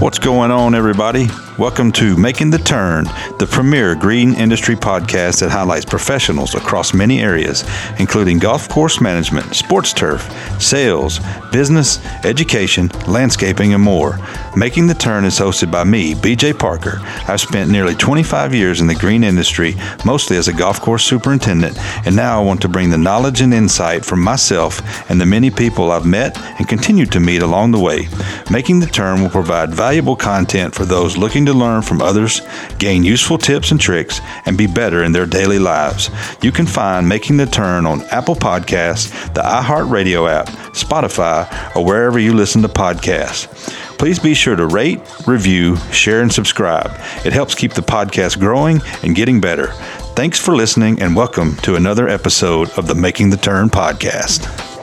What's going on, everybody? Welcome to Making the Turn, the premier green industry podcast that highlights professionals across many areas, including golf course management, sports turf, sales, business, education, landscaping, and more. Making the Turn is hosted by me, BJ Parker. I've spent nearly 25 years in the green industry, mostly as a golf course superintendent, and now I want to bring the knowledge and insight from myself and the many people I've met and continue to meet along the way. Making the Turn will provide valuable content for those looking to learn from others, gain useful tips and tricks, and be better in their daily lives. You can find Making the Turn on Apple Podcasts, the iHeartRadio app, Spotify, or wherever you listen to podcasts. Please be sure to rate, review, share, and subscribe. It helps keep the podcast growing and getting better. Thanks for listening, and welcome to another episode of the Making the Turn podcast.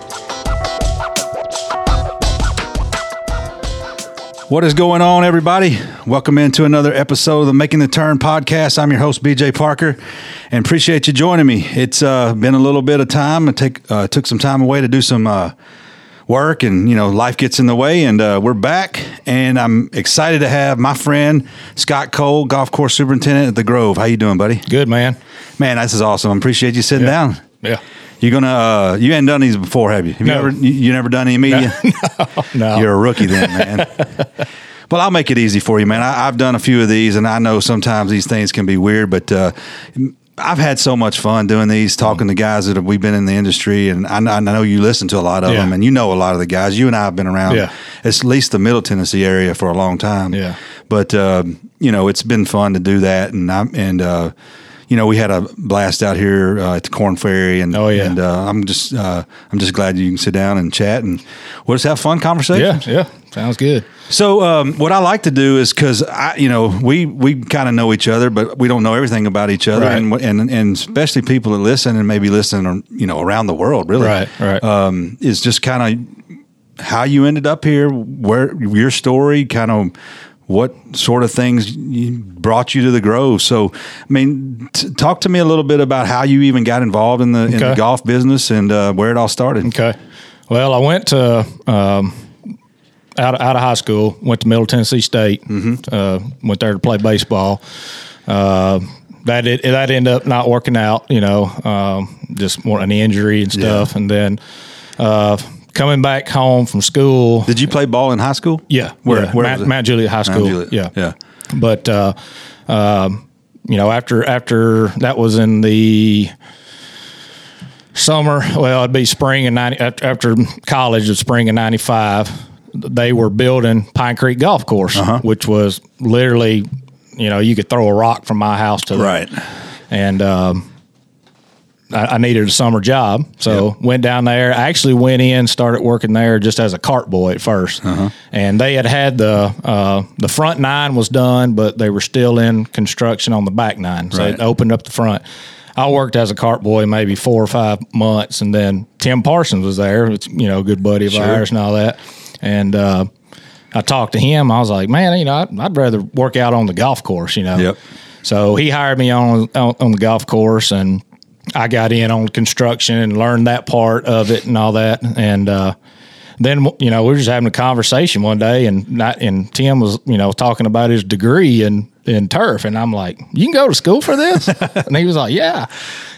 What is going on, everybody? Welcome into another episode of the Making the Turn podcast. I'm your host, BJ Parker, and appreciate you joining me. It's uh, been a little bit of time. I take uh, took some time away to do some uh, work, and you know, life gets in the way. And uh, we're back, and I'm excited to have my friend Scott Cole, golf course superintendent at the Grove. How you doing, buddy? Good man. Man, this is awesome. I appreciate you sitting Yeah. down. Yeah. You're gonna you uh, you hadn't done these before, have you? Have you No. ever you, you never done any media? No. no. You're a rookie then, man. well, I'll make it easy for you, man. I, I've done a few of these, and I know sometimes these things can be weird, but uh, I've had so much fun doing these, talking to guys that have, we've been in the industry, and I, know- I know you listen to a lot of Yeah. them, and you know a lot of the guys. You and I have been around Yeah. at least the Middle Tennessee area for a long time. Yeah. but um, you know it's been fun to do that, and I'm and. Uh, you know, we had a blast out here uh, at the Korn Ferry, and Oh, yeah. and uh, I'm just uh, I'm just glad you can sit down and chat, and we'll just have fun conversations. Yeah. Yeah. Sounds good. So um, what I like to do is because I, you know, we we kind of know each other, but we don't know everything about each other, Right. and, and and especially people that listen and maybe listen, or, you know, around the world, really, Right, right. Um, is just kind of how you ended up here, where your story, kind of what sort of things brought you to the Grove. So, I mean, t- talk to me a little bit about how you even got involved in the in the golf business and uh, where it all started. Okay. Well, I went to um, out out of high school. Went to Middle Tennessee State. Uh, went there to play baseball. Uh, that it, that ended up not working out. You know, um, just more an injury and stuff. And then uh, coming back home from school. Did you play ball in high school? Yeah, Where- yeah. where Mount? Mount Juliet High School. Juliet. Yeah, Yeah. But uh, um, you know, after after that was in the summer. Well, it'd be spring and ninety after, after college of spring of ninety five. They were building Pine Creek Golf Course, Uh-huh. which was literally, you know, you could throw a rock from my house to Right. and um, I, I needed a summer job, so went down there. I actually went in, started working there just as a cart boy at 1st and they had had the uh, the front nine was done, but they were still in construction on the back nine, so Right. it opened up the front. I worked as a cart boy maybe four or five months, and then Tim Parsons was there. It's you know a good buddy of Sure. ours and all that, and. Uh, I talked to him. I was like, man, you know, I'd, I'd rather work out on the golf course, you know. Yep. So he hired me on, on on the golf course, and I got in on construction and learned that part of it and all that. And uh, then you know we were just having a conversation one day, and not, and Tim was you know talking about his degree in in turf, and I'm like, you can go to school for this, and he was like, yeah.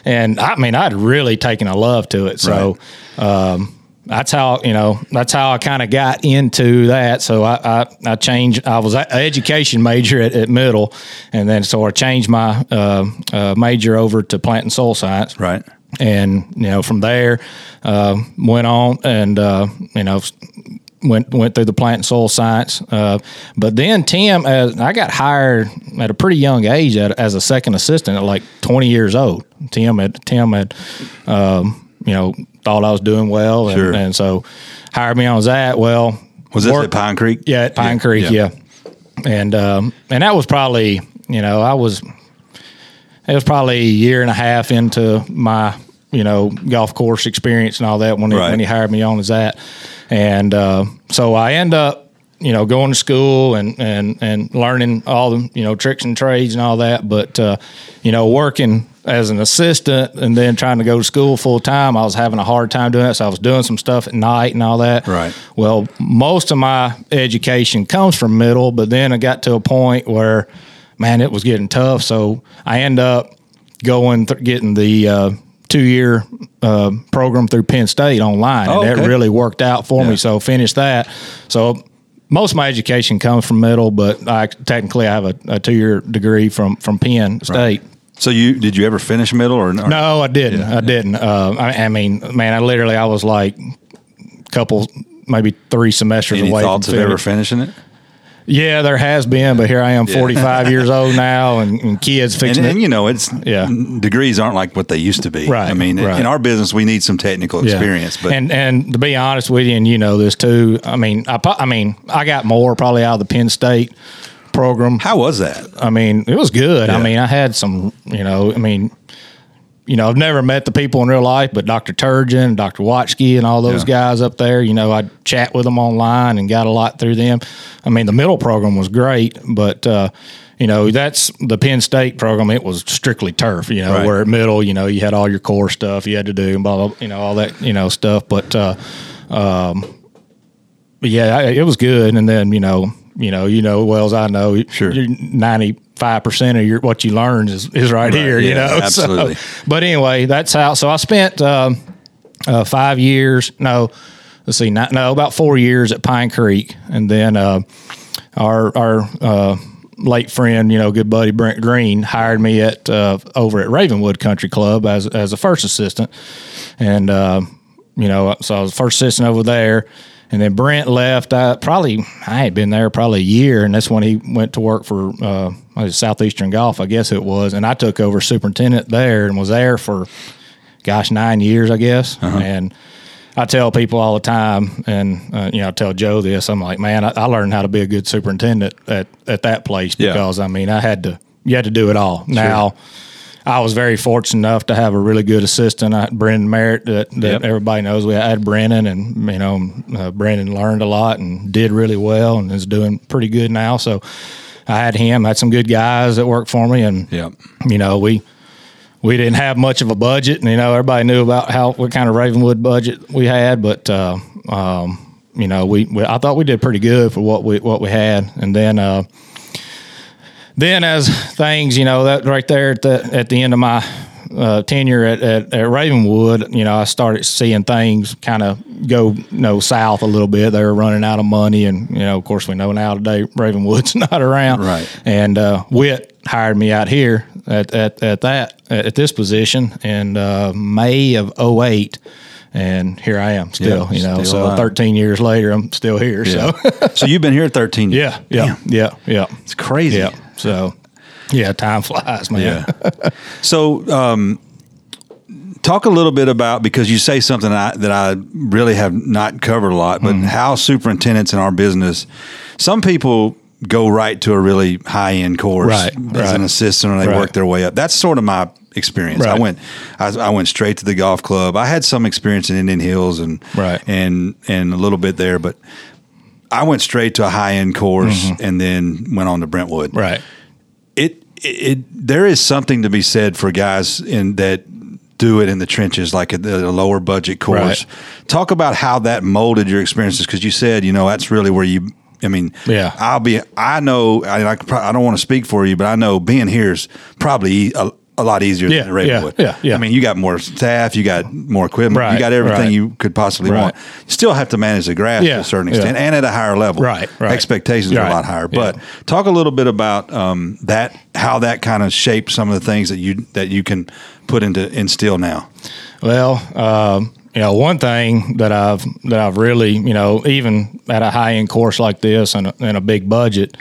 And I mean, I'd really taken a love to it, so. Um, that's how you know. That's how I kind of got into that. So I, I, I changed. I was an education major at, at middle, and then so I changed my uh, uh, major over to plant and soil science. Right. And you know, from there, uh, went on and uh, you know went went through the plant and soil science. Uh, but then Tim, as I got hired at a pretty young age at, as a second assistant at like 20 years old. Tim had Tim had um, you know thought I was doing well, and, Sure. and so hired me on that. Well, Was this worked- at Pine Creek? yeah, at Pine Yeah, Creek, yeah. yeah. And um, and that was probably you know I was it was probably a year and a half into my you know golf course experience and all that when he, when he hired me on as that, and uh, so I end up you know, going to school and and and learning all the you know tricks and trades and all that. But uh, you know, working as an assistant and then trying to go to school full time, I was having a hard time doing that. So I was doing some stuff at night and all that. Right. Well, most of my education comes from middle, but then I got to a point where, man, it was getting tough. So I end up going th- getting the uh, two year uh, program through Penn State online, Oh, and okay. that really worked out for Yeah. me. So finished that. So most of my education comes from middle, but I technically I have a, a two year degree from from Penn State. So you did you ever finish middle or or- No, I didn't. I didn't. Uh, I, I mean, man, I literally I was like a couple, maybe three semesters Any away. thoughts from of ever finishing it? Yeah, there has been, but here I am, 45 years old now, and, and kids And, fixing and it. you know, it's Yeah. degrees aren't like what they used to be. Right, I mean, right. in our business, we need some technical Yeah. experience. But and and to be honest with you, and you know this too. I mean, I I mean, I got more probably out of the Penn State program. how was that? I mean, it was good. Yeah. I mean, I had some, you know, I mean, you know, I've never met the people in real life, but Dr. Turgeon, Dr. Watschke, and all those Yeah. guys up there, you know, I'd chat with them online and got a lot through them. I mean, the middle program was great, but, uh, you know, that's the Penn State program. It was strictly turf, you know, Right. where at middle, you know, you had all your core stuff you had to do and blah, blah, you know, all that, you know, stuff. But, uh, but yeah, I, it was good. And then you know, you know, you know, well as I know, Sure. ninety five percent of your what you learn is is right, here. You yeah, know, So- absolutely. but anyway, that's how. So I spent um, uh, five years. No, let's see, not, no, about four years at Pine Creek, and then uh, our our uh, late friend, you know, good buddy Brent Green, hired me at uh, over at Ravenwood Country Club as as a first assistant, and uh, you know, so I was first assistant over there. And then Brent left. I probably I had been there probably a year, and that's when he went to work for uh, what is it, Southeastern Golf, I guess it was. And I took over superintendent there and was there for gosh, nine years, I guess. And I tell people all the time, and uh, you know, I tell Joe this. I'm like, man, I, I learned how to be a good superintendent at at that place Yeah. because I mean, I had to you had to do it all. Now, I was very fortunate enough to have a really good assistant, I had Brendan Merritt, that, that Yep. everybody knows. We had Brennan, and you know, uh, Brendan learned a lot and did really well, and is doing pretty good now. So. I had him, I had some good guys that worked for me, and Yeah. you know, we we didn't have much of a budget, and you know, everybody knew about how what kind of Ravenwood budget we had, but uh, um, you know, we, we I thought we did pretty good for what we what we had, and then uh, then as things, you know, that right there at the at the end of my uh, tenure at, at, at Ravenwood, you know, I started seeing things kind of go, you know, south a little bit. They were running out of money, and you know, of course, we know now today Ravenwood's not around, Right. And uh, Witt hired me out here at at, at that at this position in uh, May of 08. And here I am still, Yeah, you know. still so alive. 13 years later, I'm still here. So so you've been here 13 years. yeah, yeah, yeah, yeah. It's crazy. Yeah. So, yeah, time flies, man. Yeah. so, um, talk a little bit about because you say something I, that I really have not covered a lot, but Mm-hmm. how superintendents in our business, some people go right to a really high end course Right, as right. an assistant, and they Right. work their way up. That's sort of my experience. I went, I, I went straight to the golf club. I had some experience in Indian Hills and and and a little bit there, but. I went straight to a high end course and then went on to Brentwood Mm-hmm. Right. it, it, there is something to be said for guys in that do it in the trenches like at the lower budget course. Right. Talk about how that molded your experiences because you said you know that's really where you. I mean, Yeah. I'll be. I know. I, I, I don't want to speak for you, but I know being here is probably a, a lot easier Yeah, than Ravenwood. yeah, yeah, yeah. I mean, you got more staff, you got more equipment, you got everything right. you could possibly Right. want. You still have to manage the grass to a certain extent and at a higher level. Right, right. Expectations are a lot higher. But talk a little bit about um, that, how that kind of shaped some of the things that you that you can put into instill now. Well, um, you know, one thing that I've that I've really, you know, even at a high end course like this and a, and a big budget,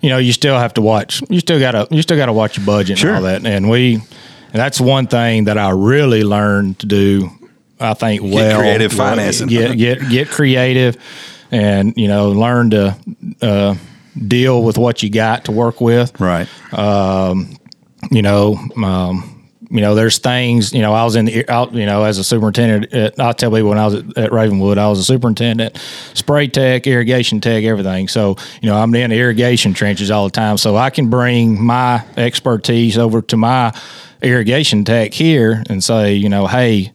you know, you still have to watch. You still gotta you still gotta watch your budget Sure. and all that. And we, and that's one thing that I really learned to do. I think well, creative financing. Get get get creative, and you know, learn to uh, deal with what you got to work with Right. you know, um, you know, there's things, you know, I was in the, out, you know, as a superintendent, at, I'll tell people when I was at, at, Ravenwood, I was a superintendent, spray tech, irrigation tech, everything. So, you know, I'm in the irrigation trenches all the time. So I can bring my expertise over to my irrigation tech here and say, you know, hey,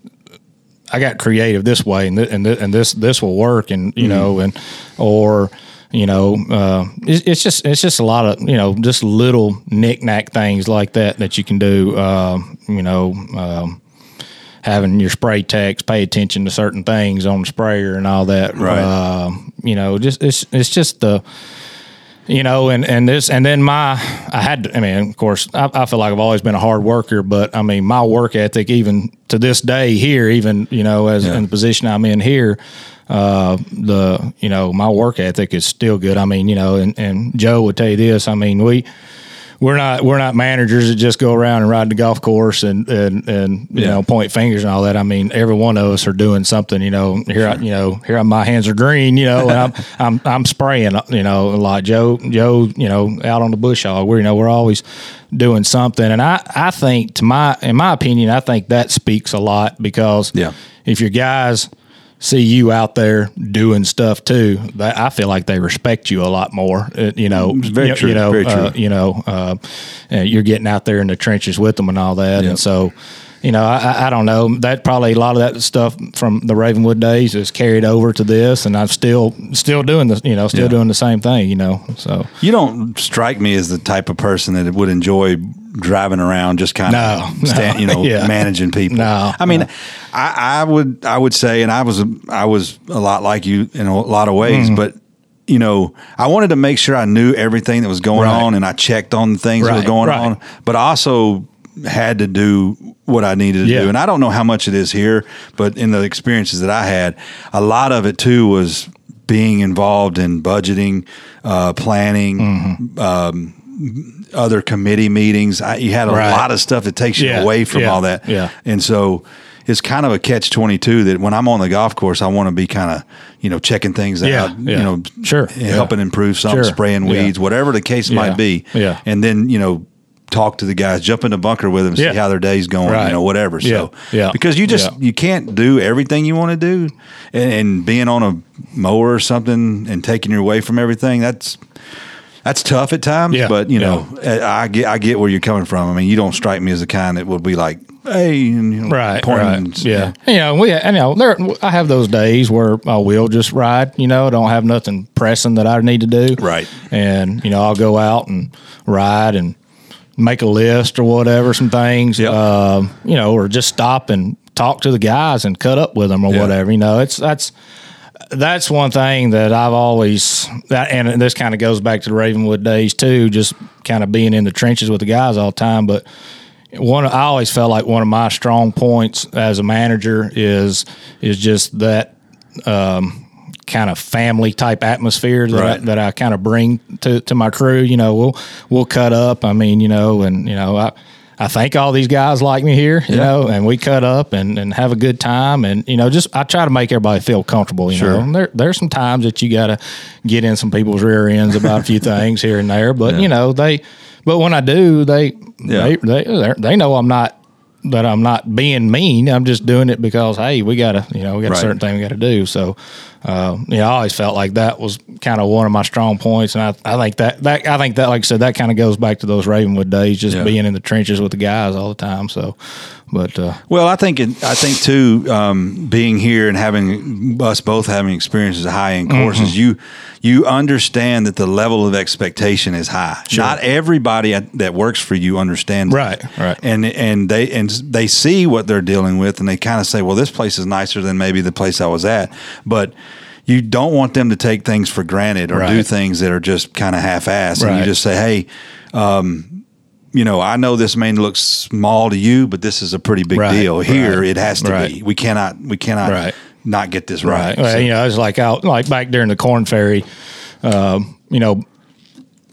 I got creative this way and, th- and, th- and this, this will work. And, you mm-hmm. know, and, or, you know, uh, it's, it's, just it's just a lot of you know just little knickknack things like that that you can do. Uh, you know, um, having your spray techs pay attention to certain things on the sprayer and all that. Right. Uh, you know, just it's it's just the you know, and, and this, and then my, I had, to, I mean, of course, I, I, feel like I've always been a hard worker, but I mean, my work ethic, even to this day here, even, you know, as yeah. in the position I'm in here, uh, the you know my work ethic is still good. I mean, you know, and, and Joe would tell you this. I mean, we we're not we're not managers that just go around and ride the golf course and and, and you yeah. know point fingers and all that. I mean, every one of us are doing something. You know, here I, you know here my hands are green. You know, and I'm I'm I'm spraying. You know, a lot. Joe Joe, you know, out on the bush hog. We're you know we're always doing something. And I I think to my in my opinion, I think that speaks a lot because yeah. if your guys see you out there doing stuff too, that I feel like they respect you a lot more. Uh, you know, very you, true. You know, very true. Uh, you know, uh, you're getting out there in the trenches with them and all that, yep. and so. You know, I, I don't know. That probably a lot of that stuff from the Ravenwood days is carried over to this, and I'm still still doing the you know still yeah. doing the same thing. You know, so you don't strike me as the type of person that would enjoy driving around just kind of no, stand, no, you know yeah. managing people. No, I mean, no. I, I, would I would say, and I was I was a lot like you in a lot of ways, mm. but you know, I wanted to make sure I knew everything that was going right. on, and I checked on the things right, that were going right. on, but I also had to do what I needed to yeah. do. And I don't know how much it is here, but in the experiences that I had, a lot of it too was being involved in budgeting, uh, planning, mm-hmm. um, other committee meetings. I, you had a right. lot of stuff that takes you yeah. away from yeah. all that. Yeah. And so it's kind of a catch 22 that when I'm on the golf course, I want to be kind of, you know, checking things yeah. out, you know, sure. helping improve something, sure. spraying weeds, whatever the case might be. Yeah. And then, you know, talk to the guys, jump in the bunker with them, see how their day's going, right. you know, whatever. So, yeah. because you just, you can't do everything you want to do and, and being on a mower or something and taking your way from everything, that's, that's tough at times, yeah, but you know, yeah. I get I get where you're coming from. I mean, you don't strike me as the kind that would be like, hey, you know, right, right, yeah. yeah. You know, we, you know, there, I have those days where I will just ride. You know, I don't have nothing pressing that I need to do, right, and you know, I'll go out and ride and make a list or whatever, some things, yep. uh, you know, or just stop and talk to the guys and cut up with them or whatever. You know, it's that's that's one thing that I've always that, and this kind of goes back to the Ravenwood days too, just kind of being in the trenches with the guys all the time. But one, I always felt like one of my strong points as a manager is is just that um, kind of family type atmosphere that right. I, that I kind of bring to to my crew. You know, we'll we'll cut up. I mean, you know, and you know, I I think all these guys like me here, you yeah. know, and we cut up and, and have a good time. And, you know, just I try to make everybody feel comfortable, you sure. know. And there, there's some times that you got to get in some people's rear ends about a few things here and there. But, yeah. you know, they, but when I do, they, yeah. they, they, they know I'm not that I'm not being mean. I'm just doing it because hey, we got to you know we got right. a certain thing we got to do. So uh, you know, I always felt like that was kind of one of my strong points, and I, I think that that I think that like I said that kind of goes back to those Ravenwood days, just yeah. being in the trenches with the guys all the time. So but uh, well, I think it, I think too, um, being here and having us both having experiences high end mm-hmm. courses, you you understand that the level of expectation is high. Sure. Not everybody that works for you understands, right? That. Right. And and they and they see what they're dealing with, and they kind of say, well, this place is nicer than maybe the place I was at, but you don't want them to take things for granted or right. do things that are just kind of half assed. Right. And you just say, hey, um, you know, I know this may look small to you, but this is a pretty big right, deal. Here, right, it has to right. be. We cannot, we cannot not get this right. Well, you know, it's like out like back during the Korn Ferry. Um, you know,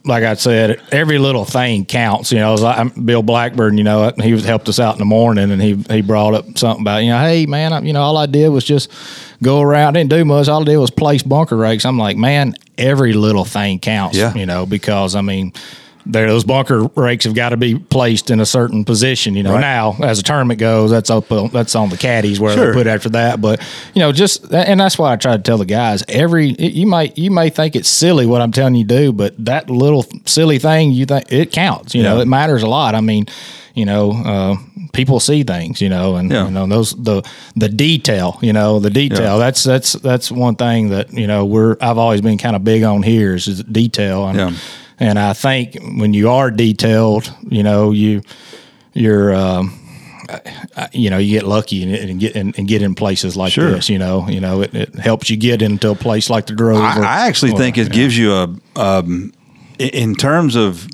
like I said, every little thing counts. You know, like Bill Blackburn. You know, he was helped us out in the morning, and he he brought up something about you know, hey man, I, you know, all I did was just go around, didn't do much. All I did was place bunker rakes. I'm like, man, every little thing counts. Yeah. You know, because I mean there those bunker rakes have got to be placed in a certain position. You know, Right. now as the tournament goes, that's up that's on the caddies where Sure. they put after that. But you know, just and that's why I try to tell the guys every you might you may think it's silly what I'm telling you to do, but that little silly thing you think it counts. You know, it matters a lot. I mean, you know, uh, people see things. You know, and Yeah. you know those the the detail. You know, the detail. Yeah. That's that's that's one thing that you know we're I've always been kind of big on here is, is detail. And, Yeah. And I think when you are detailed, you know, you you're um, you know you get lucky and, and get and, and get in places like Sure. this. You know, you know it, it helps you get into a place like the Grove. I, or- I actually or- think it gives you a, um, in terms of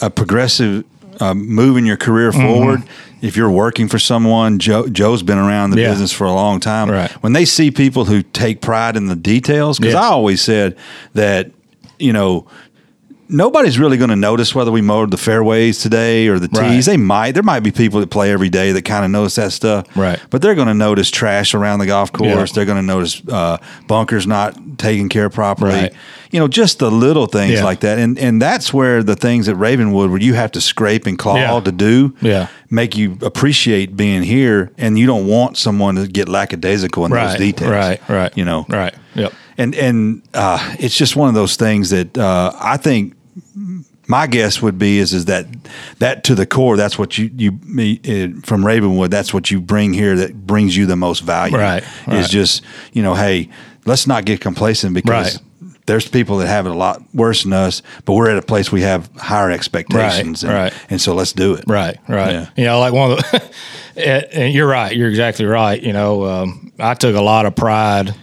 a progressive um, moving your career Mm-hmm. forward. If you're working for someone, Joe, Joe's been around the Yeah. business for a long time. Right. When they see people who take pride in the details, because Yeah. I always said that, you know, nobody's really going to notice whether we mowed the fairways today or the tees. Right. They might. There might be people that play every day that kind of notice that stuff. Right. But they're going to notice trash around the golf course. Yeah. They're going to notice uh, bunkers not taken care of properly. Right. You know, just the little things Yeah. like that. And and that's where the things at Ravenwood where you have to scrape and claw Yeah. to do Yeah. make you appreciate being here and you don't want someone to get lackadaisical in those details. right, right. You know. right. Yep. And and uh, it's just one of those things that uh, I think my guess would be is is that that to the core that's what you you me, uh, from Ravenwood that's what you bring here that brings you the most value Right, is right. just you know hey let's not get complacent because Right. there's people that have it a lot worse than us but we're at a place we have higher expectations and, right. and so let's do it Right, right. Yeah. You know, like one of the, and and you're right. You're exactly right. You know, um, I took a lot of pride,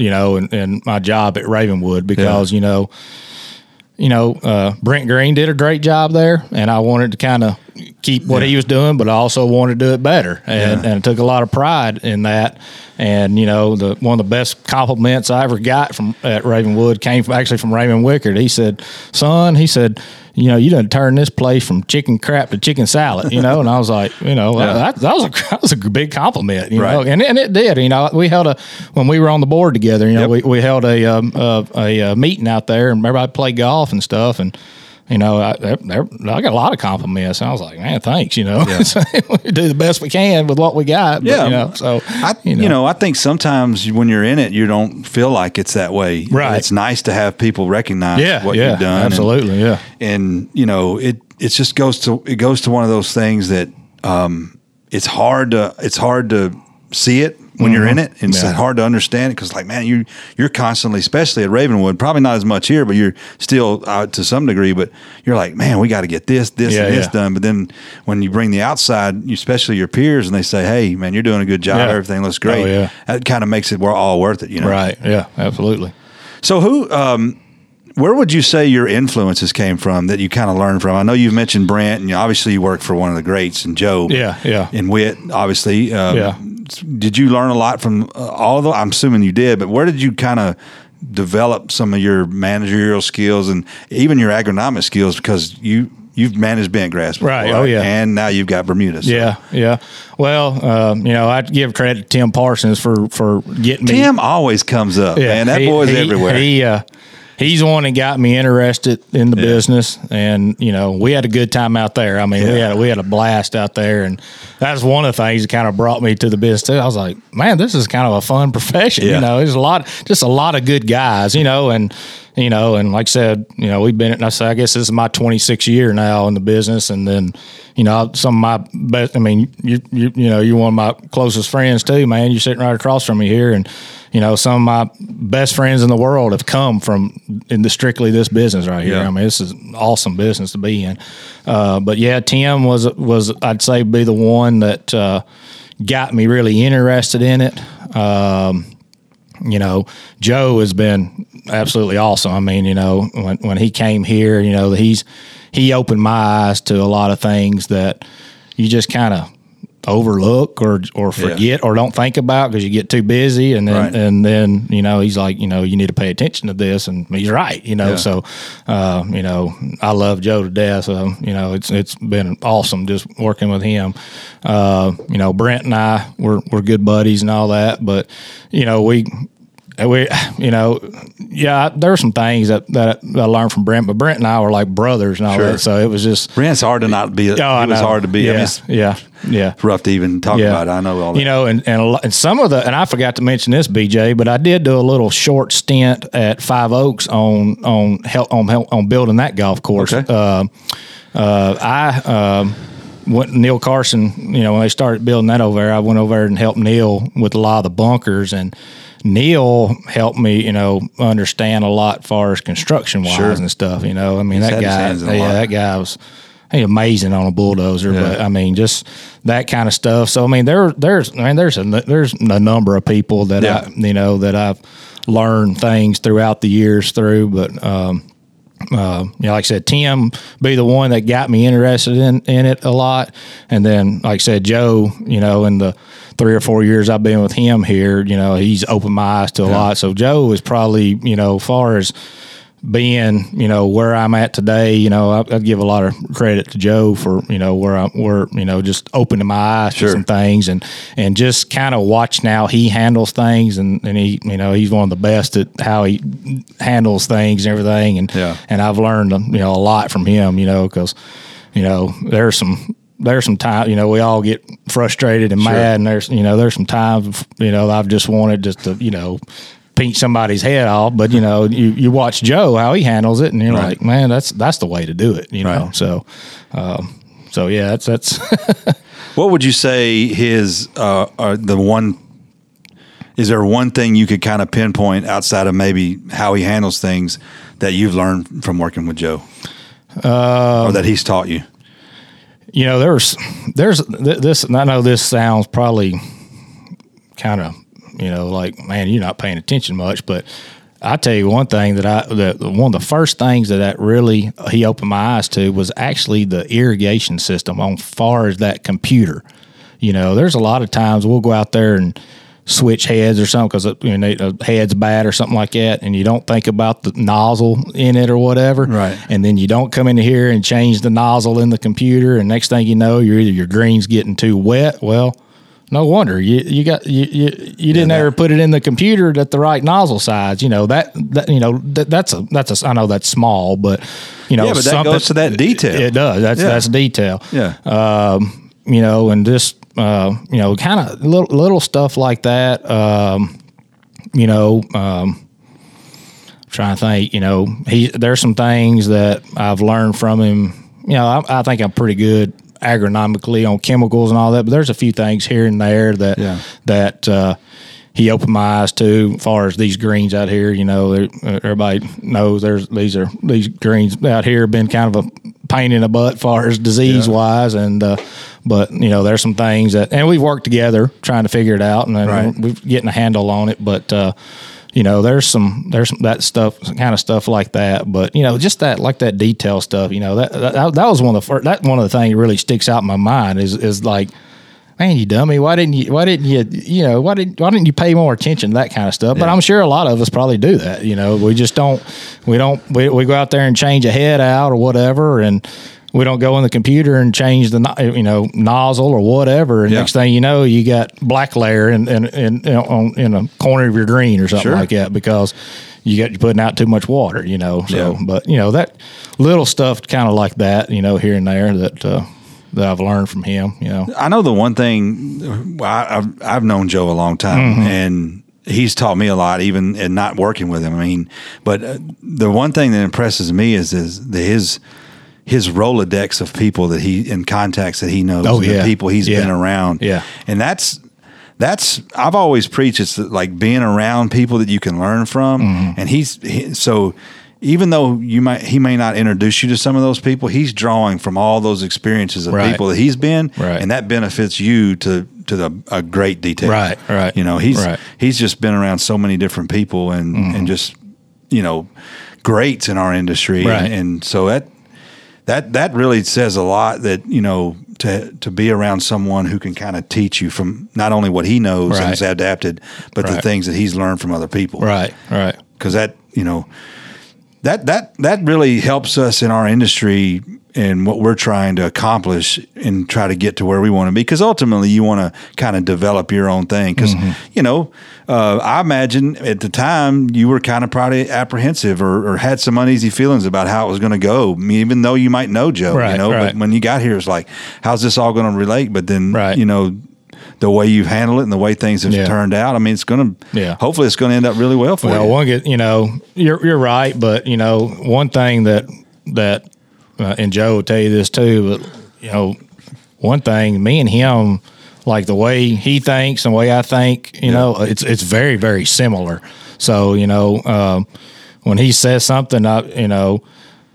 you know, and, in my job at Ravenwood because you know, you know, uh, Brent Green did a great job there, and I wanted to kind of keep what he was doing, but I also wanted to do it better, and, Yeah. and took a lot of pride in that. And you know, the one of the best compliments I ever got from at Ravenwood came from, actually from Raymond Wickard. He said, "Son," he said, "You know, you done turned this place from chicken crap to chicken salad." You know, and I was like, you know, Yeah. that, that was a that was a big compliment. You know, and and it did. You know, we held a when we were on the board together. You know, Yep. we, we held a, um, a a uh, meeting out there, and everybody played golf and stuff, and. You know, I, I I got a lot of compliments. I was like, man, thanks. You know, we do the best we can with what we got. But, Yeah. you know, so I, you know. I think sometimes when you're in it, you don't feel like it's that way. Right. It's nice to have people recognize yeah, what yeah, you've done. and- absolutely, yeah, and you know it it just goes to it goes to one of those things that um, it's hard to it's hard to see it when you're in it and it's Mm-hmm. Yeah. hard to understand it because like man you you're constantly especially at Ravenwood probably not as much here but you're still uh, to some degree but you're like man we got to get this this Yeah, and this yeah. done but then when you bring the outside you- especially your peers and they say hey man you're doing a good job everything looks great Oh, yeah. that kind of makes it we're all worth it you know right, yeah, absolutely. so who, um, where would you say your influences came from that you kind of learned from? I know you've mentioned Brent, and you, obviously you work for one of the greats, and Joe. Yeah, yeah. And Wit, obviously. Um, Yeah. Did you learn a lot from uh, all of them? I'm assuming you did, but where did you kind of develop some of your managerial skills and even your agronomic skills? Because you you've managed bent grass, before, Right. Oh, yeah. and now you've got Bermuda. so- Yeah, yeah. Well, um, you know, I'd give credit to Tim Parsons for for getting me. Tim always comes up, man. That he- boy's he- everywhere. He uh, he's the one that got me interested in the Yeah. business, and you know, we had a good time out there. I mean, we Yeah. had we had a blast out there, and that's one of the things that kind of brought me to the business. Too. I was like, man, this is kind of a fun profession. Yeah. You know, there's a lot, just a lot of good guys. You know, and you know, and like I said, you know, we've been. I say, I guess this is my 26th year now in the business, and then, you know, some of my best. I mean, you you you know, you're one of my closest friends too, man. You're sitting right across from me here, and you know, some of my best friends in the world have come from in the strictly this business right here. Yeah. I mean, this is an awesome business to be in. Uh, but yeah, Tim was was I'd say be the one that uh, got me really interested in it. Um, you know, Joe has been absolutely awesome. I mean, you know, when when he came here, you know, he's he opened my eyes to a lot of things that you just kind of overlook or or forget or don't think about because you get too busy and then Right. and then you know he's like you know you need to pay attention to this and he's right you know Yeah. so uh, you know I love Joe to death so you know it's it's been awesome just working with him uh, you know Brent and I we're we're good buddies and all that but you know we we, you know, yeah, there were some things that, that I learned from Brent, but Brent and I were like brothers and all Sure. that. So it was just, Brent's hard to not be. oh, it was know. hard to be. Yeah, I mean, it's yeah, yeah. rough to even talk about. it. I know all that. You know, and and, and some of the and I forgot to mention this, BJ, but I did do a little short stint at Five Oaks on on help on help, on building that golf course. Okay. Uh, uh, I um, went Neil Carson. You know, when they started building that over there, I went over there and helped Neil with a lot of the bunkers and. Neil helped me, you know, understand a lot far as construction wise Sure. and stuff. You know, I mean He's that guy, hands in a yeah, lot. that guy was he amazing on a bulldozer. Yeah. But I mean, just that kind of stuff. So I mean, there there's I mean there's a there's a number of people that Yeah. I you know that I've learned things throughout the years through, but. um uh, you know, like I said, Tim be the one that got me interested in, in it a lot. And then, like I said, Joe, you know, in the three or four years I've been with him here, you know, he's opened my eyes to a lot. So Joe is probably, you know, far as being, you know, where I'm at today, you know, I, I'd give a lot of credit to Joe for, you know, where I'm, where, you know, just opening my eyes Sure. to some things and, and just kind of watching how he handles things. And, and he, you know, he's one of the best at how he handles things and everything. And, Yeah. and I've learned, you know, a lot from him, you know, cause, you know, there's some, there's some time, you know, we all get frustrated and mad and there's, you know, there's some times, you know, I've just wanted just to, you know, pinch somebody's head off, but you know, you, you watch Joe, how he handles it and you're Right. like, man, that's, that's the way to do it, you know? Right. So, um, so yeah, that's, that's, What would you say his uh, uh the one? Is there one thing you could kind of pinpoint outside of maybe how he handles things that you've learned from working with Joe, Um, or that he's taught you? you know, there's, there's th- this, and I know this sounds probably kind of, you know, like, man, you're not paying attention much, but I tell you one thing that I, that one of the first things that that really uh, he opened my eyes to was actually the irrigation system on far as that computer. You know, there's a lot of times we'll go out there and switch heads or something because uh, you know a head's bad or something like that, and you don't think about the nozzle in it or whatever, Right. And then you don't come in here and change the nozzle in the computer, and next thing you know, you're either your green's getting too wet. Well, no wonder you you got you you, you didn't that- ever put it in the computer at the right nozzle size. You know that that you know that, that's a that's a I know that's small, but you know Yeah, but that goes to that detail. It does. That's Yeah. that's detail Yeah. um, you know, and just uh, you know, kind of little little stuff like that. Um, you know, um, trying to think. You know, he there's some things that I've learned from him. You know, I, I think I'm pretty good agronomically on chemicals and all that, but there's a few things here and there that Yeah. that. Uh, he opened my eyes to as far as these greens out here. You know, everybody knows there's these are these greens out here have been kind of a pain in the butt as far as disease wise, and uh, but you know there's some things that and we've worked together trying to figure it out, and Right. we're getting a handle on it. But uh, you know, there's some there's some, that stuff, kind of stuff like that. But you know, just that like that detail stuff. You know, that that, that was one of the first, that one of the things that really sticks out in my mind is is like man, you dummy, why didn't you, why didn't you, you know, why didn't, why didn't you pay more attention to that kind of stuff? But Yeah. I'm sure a lot of us probably do that. You know, we just don't, we don't, we, we go out there and change a head out or whatever. And we don't go in the computer and change the, you know, nozzle or whatever. And Yeah. next thing you know, you got black layer in, in, in, on, in a corner of your green or something Sure. like that because you got, you're putting out too much water, you know? So, Yeah. but you know, that little stuff kind of like that, you know, here and there that, uh, that I've learned from him, you know. I know the one thing. I, I've I've known Joe a long time, Mm-hmm. and he's taught me a lot, even in not working with him. I mean, but uh, the one thing that impresses me is is the, his his rolodex of people that he and contacts that he knows, Oh, yeah. the people he's Yeah. been around, Yeah. and that's. That's I've always preached. It's like being around people that you can learn from, Mm-hmm. and he's he, so. Even though you might, he may not introduce you to some of those people. He's drawing from all those experiences of Right. people that he's been, Right. and that benefits you to to the, a great detail. Right, right. You know, he's Right. Mm-hmm. he's just been around so many different people and and just you know greats in our industry, Right. and, and so that that that really says a lot. That you know to to be around someone who can kind of teach you from not only what he knows and Right. has adapted, but the things that he's learned from other people. Right, right. Because that you know that that that really helps us in our industry and what we're trying to accomplish and try to get to where we want to be. Because ultimately, you want to kind of develop your own thing. Because Mm-hmm. you know, uh, I imagine at the time you were kind of probably apprehensive or, or had some uneasy feelings about how it was going to go. I mean, even though you might know Joe, you know, right. but when you got here, it's like, how's this all going to relate? But then, Right. you know. The way you've handled it and the way things have Yeah. turned out, I mean, it's going to, Yeah. hopefully, it's going to end up really well for Well, you. Well, one get you know you're you're right, but you know one thing that that uh, and Joe will tell you this too, but you know one thing me and him like the way he thinks and the way I think, you know, it's it's very very similar. So you know um, when he says something, I you know.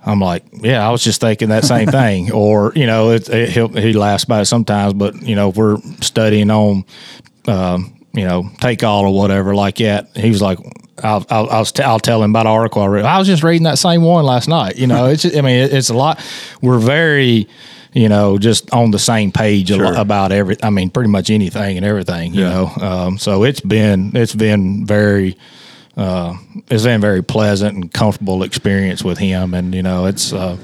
I'm like, yeah, I was just thinking that same thing. Or, you know, it, it, he'll, he laughs about it sometimes, but, you know, if we're studying on um, you know, take all or whatever like that. He was like, I'll, I'll, I'll, t- I'll tell him about an article I read. I was just reading that same one last night. You know, it's, I mean, it, it's a lot. We're very, you know, just on the same page Sure. about every, I mean, pretty much anything and everything, you Yeah. know? Um, so it's been, it's been very, uh, it's been very pleasant and comfortable experience with him. And, you know, it's, uh,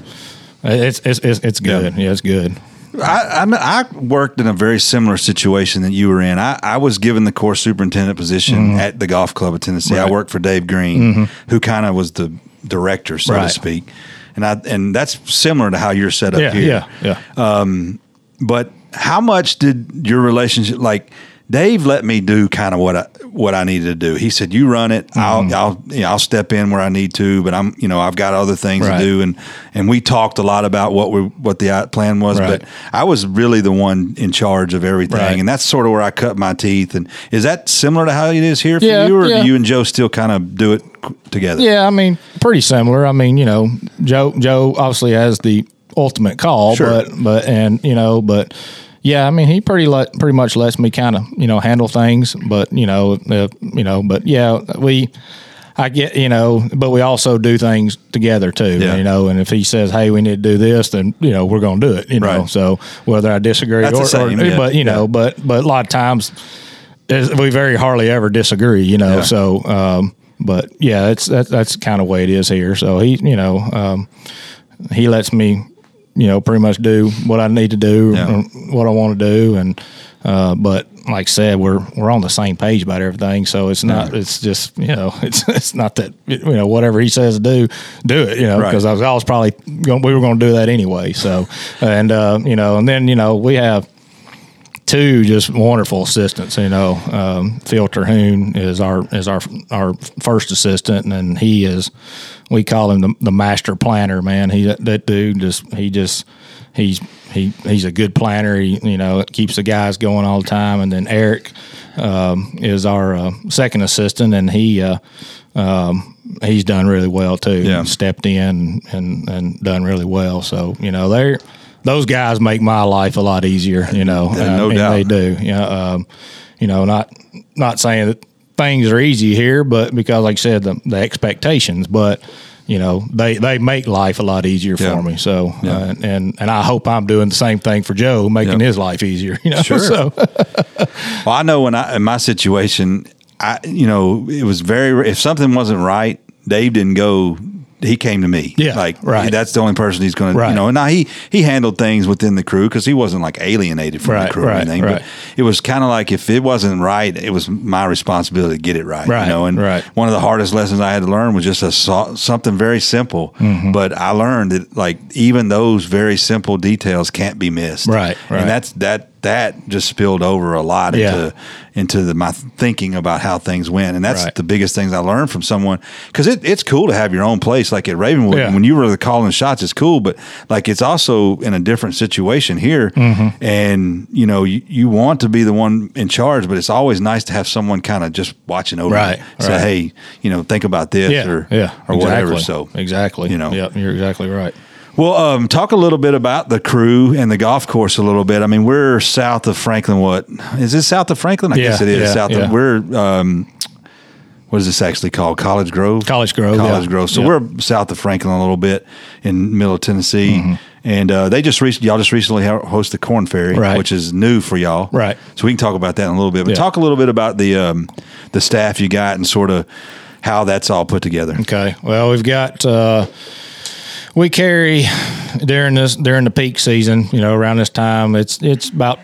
it's, it's, it's, it's good. Yeah. it's good. I, I I worked in a very similar situation that you were in. I, I was given the course superintendent position at the golf club of Tennessee. I Mm-hmm. Right. Mm-hmm. worked for Dave Green, who kind of was the director, so to speak. And I and that's similar to how you're set up Yeah. here. Yeah. Yeah. Um, But how much did your relationship like? Dave let me do kind of what I what I needed to do. He said, "You run it. Mm-hmm. I'll I'll you know, I'll step in where I need to, but I'm you know I've got other things Right. to do." And and we talked a lot about what we what the uh, plan was, Right. but I was really the one in charge of everything, Right. and that's sort of where I cut my teeth. And is that similar to how it is here for Yeah, you, or yeah. do you and Joe still kind of do it together? Yeah, I mean, pretty similar. I mean, you know, Joe Joe obviously has the ultimate call, Sure. but but and you know, but yeah, I mean, he pretty let pretty much lets me kind of you know handle things, but you know, uh, you know, but yeah, we. I get, you know, but we also do things together too, Yeah. you know. And if he says, "Hey, we need to do this," then you know we're going to do it, you know. Right. So whether I disagree That's or, or same, yeah. but you know, Yeah. but but a lot of times we very hardly ever disagree, you know. So, um, but yeah, it's that, that's kind of way it is here. So he, you know, um, he lets me, you know, pretty much do what I need to do, Yeah. or what I want to do, and uh, but like I said, we're we're on the same page about everything. So it's not, it's just you know, it's it's not that you know whatever he says to do, do it, you know, Right. because I was, I was probably going, we were going to do that anyway. So and uh, you know, and then you know we have two just wonderful assistants. You know, um, Phil Terhune is our is our our first assistant, and he is we call him the, the master planner. Man, he that, that dude just he just he's he he's a good planner. He you know keeps the guys going all the time. And then Eric um, is our uh, second assistant, and he. Uh, um, he's done really well too. Yeah. Stepped in and, and done really well. So, you know, they're, those guys make my life a lot easier, you know, Yeah, no I mean, doubt. they do. You know, um, you know, not, not saying that things are easy here, but because like I said, the, the expectations, but you know, they, they make life a lot easier Yeah. for me. So, Yeah. uh, and, and I hope I'm doing the same thing for Joe, making Yeah. his life easier, you know, Sure. so Well, I know when I in my situation, I you know it was very if something wasn't right, Dave didn't go. He came to me. Yeah, like right. That's the only person he's going to. You know, and now he he handled things within the crew because he wasn't like alienated from Right, the crew or right, anything. right. But it was kind of like if it wasn't right, it was my responsibility to get it right. Right, You know, and right. one of the hardest lessons I had to learn was just a so- something very simple. Mm-hmm. But I learned that like even those very simple details can't be missed. Right, right. And that's that that just spilled over a lot Yeah. into into the, my thinking about how things went, and that's Right. the biggest things I learned from someone because it, it's cool to have your own place. Like at Ravenwood, Yeah. when you were the calling shots, it's cool, but like it's also in a different situation here, Mm-hmm. and you know you, you want to be the one in charge, but it's always nice to have someone kind of just watching over, Right, you. Say, hey, you know, think about this, yeah, or yeah, or whatever. So exactly, you know. yep, you're exactly right. Well, um, talk a little bit about the crew and the golf course a little bit. I mean, we're south of Franklin. What is this south of Franklin? I Yeah, guess it is yeah, south yeah. of. We're um, what is this actually called? College Grove. College Grove, College. Grove. So we're south of Franklin a little bit in middle of Tennessee, Mm-hmm. and uh, they just recently y'all just recently ho- host the Korn Ferry, Right. which is new for y'all, Right. So we can talk about that in a little bit. But talk a little bit about the um, the staff you got and sort of how that's all put together. Okay. Well, we've got uh, we carry during this during the peak season. You know, around this time, it's it's about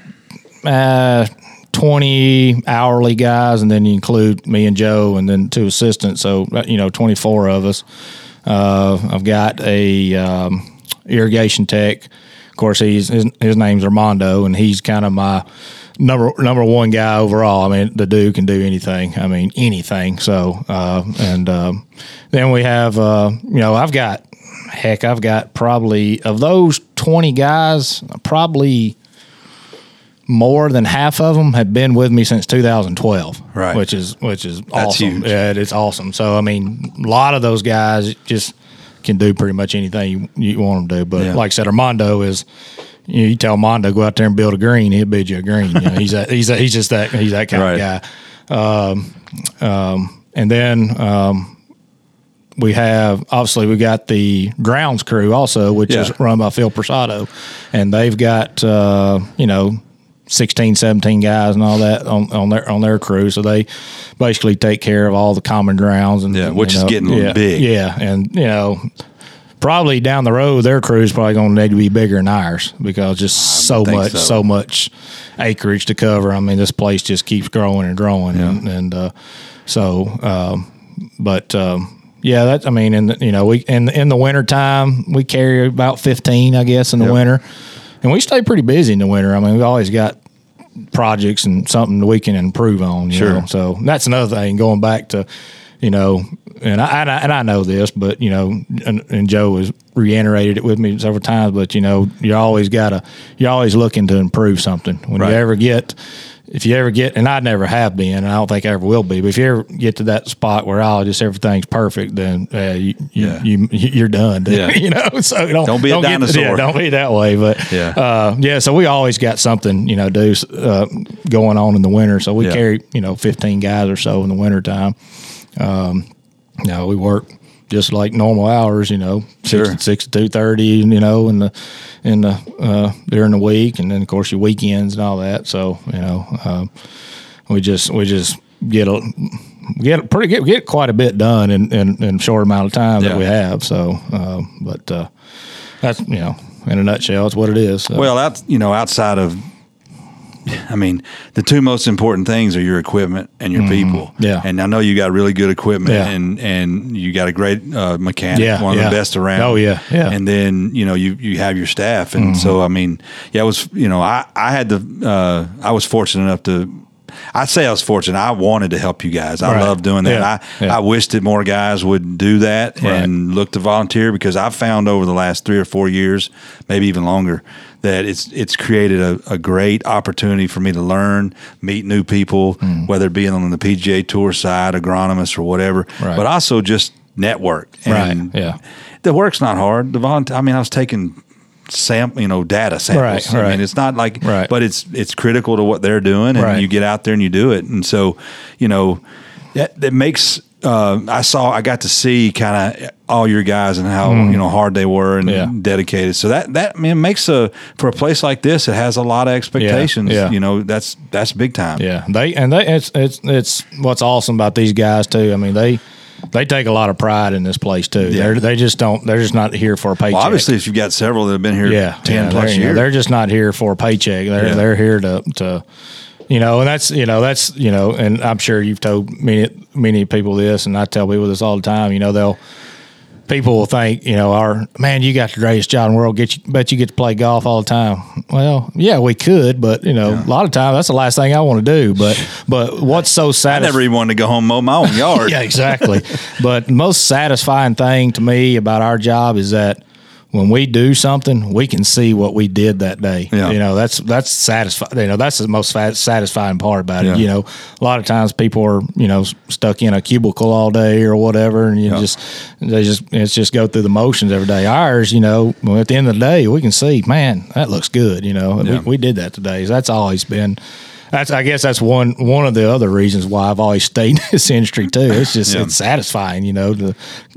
uh, twenty hourly guys, and then you include me and Joe, and then two assistants. So uh, you know, twenty four of us. Uh, I've got a um, irrigation tech. Of course, he's his, his name's Armando, and he's kind of my number number one guy overall. I mean, the dude can do anything. I mean, anything. So, uh, and um, then we have, uh, you know, I've got, heck, I've got probably of those twenty guys, probably more than half of them have been with me since 2012. Right. which is which is That's awesome. huge. Yeah, it's awesome. So, I mean, a lot of those guys just can do pretty much anything you, you want them to do. But Yeah. like I said, Armando is you, know, you tell Mondo go out there and build a green, he'll build you a green. You know, he's that, he's that, he's just that he's that kind Right. of guy. Um, um, and then um, we have obviously we got the grounds crew also, which Yeah. is run by Phil Persado, and they've got uh, you know. 16 17 guys and all that on, on their on their crew so they basically take care of all the common grounds and Yeah, which you is getting yeah, big. yeah and you know probably down the road, their crew is probably going to need to be bigger than ours because just so much, so. so. much acreage to cover. I mean, this place just keeps growing and growing, and, and uh, so, um, but um, yeah, that's. I mean, in the, you know, we in in the wintertime, we carry about fifteen, I guess, in the Yep. winter, and we stay pretty busy in the winter. I mean, we've always got projects and something we can improve on. You Sure. know? So that's another thing. Going back to, you know, and I and I, and I know this, but you know, and, and Joe has reiterated it with me several times. But you know, you always gotta, you're always looking to improve something. When Right. you ever get, if you ever get, and I never have been, and I don't think I ever will be. But if you ever get to that spot where oh, just everything's perfect, then uh, you, you, Yeah. you you're done. dude. Yeah. you know, so don't Don't be a get- dinosaur. yeah, don't be that way. But Yeah. uh, yeah. So we always got something, you know, do uh, going on in the winter. So we Yeah. carry, you know, fifteen guys or so in the wintertime. Um, you know, we work just like normal hours, you know, Sure. six, six to two thirty, you know, in the in the uh, during the week, and then of course your weekends and all that. So you know, um, we just we just get a get pretty get get quite a bit done in in, in a short amount of time Yeah. that we have. So, um, but uh, that's you know, in a nutshell, it's what it is. So, Well, out you know, outside of, I mean, the two most important things are your equipment and your people. Mm-hmm. Yeah. and I know you got really good equipment, Yeah. and and you got a great uh, mechanic, Yeah, one of yeah. the best around. Oh, yeah, yeah. Mm-hmm. And then you know you you have your staff, and so I mean, yeah, it was you know I I had the uh, I was fortunate enough to. I'd say I was fortunate. I wanted to help you guys. I Right. love doing that. Yeah, I yeah. I wish that more guys would do that Right. and look to volunteer because I've found over the last three or four years, maybe even longer, that it's it's created a, a great opportunity for me to learn, meet new people, Mm. whether it be on the PGA Tour side, agronomists or whatever, Right. but also just network. right, yeah, the work's not hard. The volunteer, I mean, I was taking sample, you know, data samples. Right, I right. mean, it's not like, Right. but it's it's critical to what they're doing, and Right. you get out there and you do it, and so you know that that makes. Uh, I saw, I got to see kind of all your guys and how you know hard they were and Mm. Yeah. dedicated. So that that I mean makes a for a place like this, it has a lot of expectations. yeah. You know, that's that's big time. yeah. They and they it's it's it's what's awesome about these guys too. I mean they. They take a lot of pride in this place too. Yeah. They're, they just don't. They're just not here for a paycheck. Well, obviously, if you've got several that have been here yeah, ten yeah, plus they're, you know, years, they're just not here for a paycheck. They're Yeah. they're here to to you know, and that's you know that's you know, and I'm sure you've told many many people this, and I tell people this all the time. You know, they'll people will think you know, our man, you got the greatest job in the world. Get you, bet you get to play golf all the time. Well, yeah, we could, but you know, a lot of times that's the last thing I want to do. But but what's so satisfying? I never even wanted to go home mow my own yard. Yeah, exactly. but the most satisfying thing to me about our job is that when we do something, we can see what we did that day. Yeah. You know, that's that's satisfying. You know, that's the most satisfying part about Yeah. it. You know, a lot of times people are you know stuck in a cubicle all day or whatever, and you Yeah. just they just it's just go through the motions every day. Ours, you know, at the end of the day, we can see, man, that looks good. You know, Yeah. we, we did that today. So that's always been. That's, I guess that's one one of the other reasons why I've always stayed in this industry too. It's just Yeah. it's satisfying, you know, to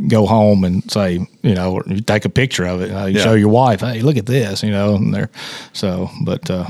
go home and say, you know, or you take a picture of it, uh, you Yeah. show your wife, hey, look at this, you know, and they're so. But uh,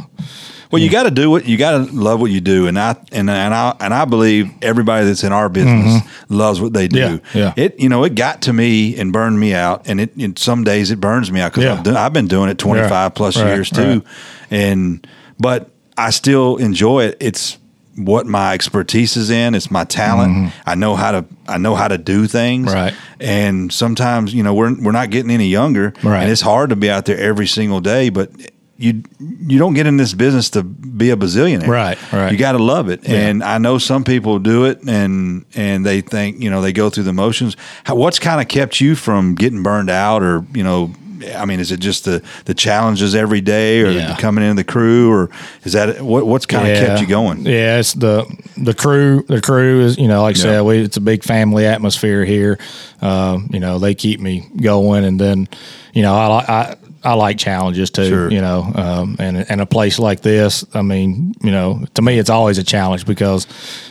Well, you got to do what You got to love what you do, and I and and I and I believe everybody that's in our business loves what they do. Mm-hmm. Yeah, yeah. It you know it got to me and burned me out, and it in some days it burns me out because Yeah. I've, I've been doing it twenty five Right, plus right, years too, right. and but I still enjoy it. It's what my expertise is in. It's my talent. I know how to I know how to do things. Mm-hmm. Right. And sometimes you know we're we're not getting any younger, Right. and it's hard to be out there every single day, but. You you don't get in this business to be a bazillionaire, Right, right. You got to love it, and I know some people do it, and and they think you know they go through the motions. How, what's kind of kept you from getting burned out, or you know, I mean, is it just the the challenges every day, or Yeah. coming into the crew, or is that what, what's kind of kept you going? Yeah, it's the the crew. The crew is you know, like I Yeah. said, we, it's a big family atmosphere here. Um, you know, they keep me going, and then you know, I like I. I like challenges too, Sure. you know, um, and and a place like this. I mean, you know, to me, it's always a challenge because,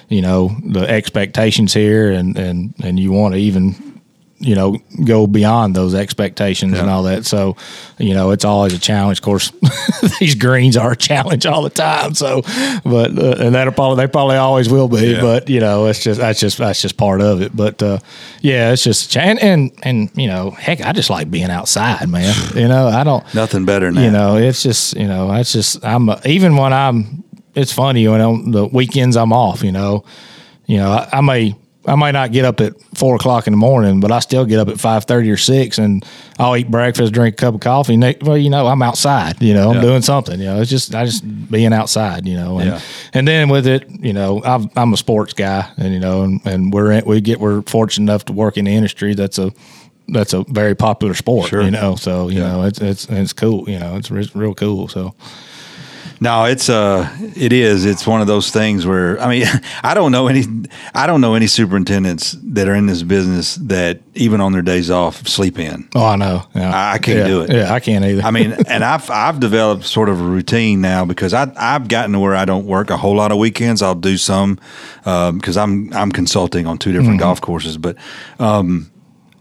you know, the expectations here, and and and you want to even, you know, go beyond those expectations and all that. So, you know, it's always a challenge. Of course, these greens are a challenge all the time. So, but uh, and that'll probably they probably always will be. Yeah. But you know, it's just that's just that's just part of it. But uh, yeah, it's just and, and and you know, heck, I just like being outside, man. You know, I don't. Nothing better than that. You know, it's just you know, it's just I'm even when I'm. It's funny when on the weekends I'm off. You know, you know, I, I may I might not get up at four o'clock in the morning, but I still get up at five thirty or six, and I'll eat breakfast, drink a cup of coffee. Well, you know, I'm outside. You know, I'm Yeah. doing something. You know, it's just I just being outside. You know, and Yeah. and then with it, you know, I've, I'm a sports guy, and you know, and, and we're in, we get we're fortunate enough to work in the industry that's a that's a very popular sport. Sure. You know, so you Yeah. know, it's it's it's cool. You know, it's re- real cool. So. No, it's uh, it is. It's one of those things where I mean, I don't know any, I don't know any superintendents that are in this business that even on their days off sleep in. Oh, I know. Yeah. I- I can't Yeah. do it. Yeah, I can't either. I mean, and I've I've developed sort of a routine now because I I've gotten to where I don't work a whole lot of weekends. I'll do some because I'm I'm consulting on two different golf courses, but um,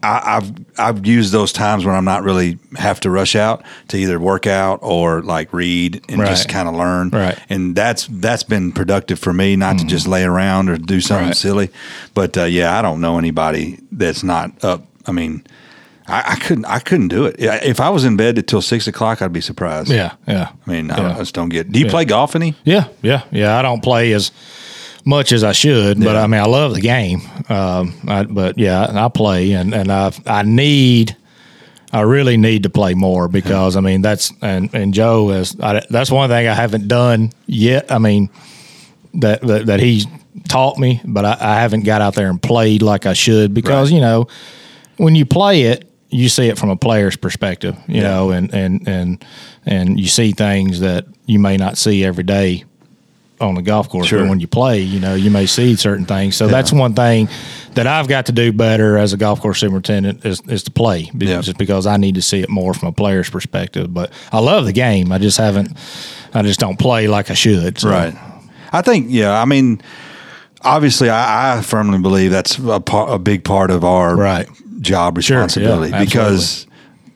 I, I've I've used those times when I'm not really have to rush out to either work out or like read and just kind of learn. Right. And that's that's been productive for me, not to just lay around or do something Right. silly. But uh, yeah, I don't know anybody that's not up. I mean. I, I couldn't. I couldn't do it. If I was in bed until six o'clock, I'd be surprised. yeah, yeah. I mean, I, Yeah. don't, I just don't get. Do you play golf any? Yeah, yeah, yeah. I don't play as much as I should, but Yeah. I mean, I love the game. Um, I, but yeah, I play, and and I I need. I really need to play more because I mean that's and and Joe is I, that's one thing I haven't done yet. I mean that that, that he's taught me, but I, I haven't got out there and played like I should because Right. you know when you play it, you see it from a player's perspective, you Yeah. know, and and and and you see things that you may not see every day on the golf course. Sure. But when you play, you know, you may see certain things. So that's one thing that I've got to do better as a golf course superintendent is, is to play, be- Yeah. just because I need to see it more from a player's perspective. But I love the game. I just haven't. I just don't play like I should. So. Right. I think. Yeah. I mean, obviously, I, I firmly believe that's a, part, a big part of our Right. job Sure, yeah, responsibility because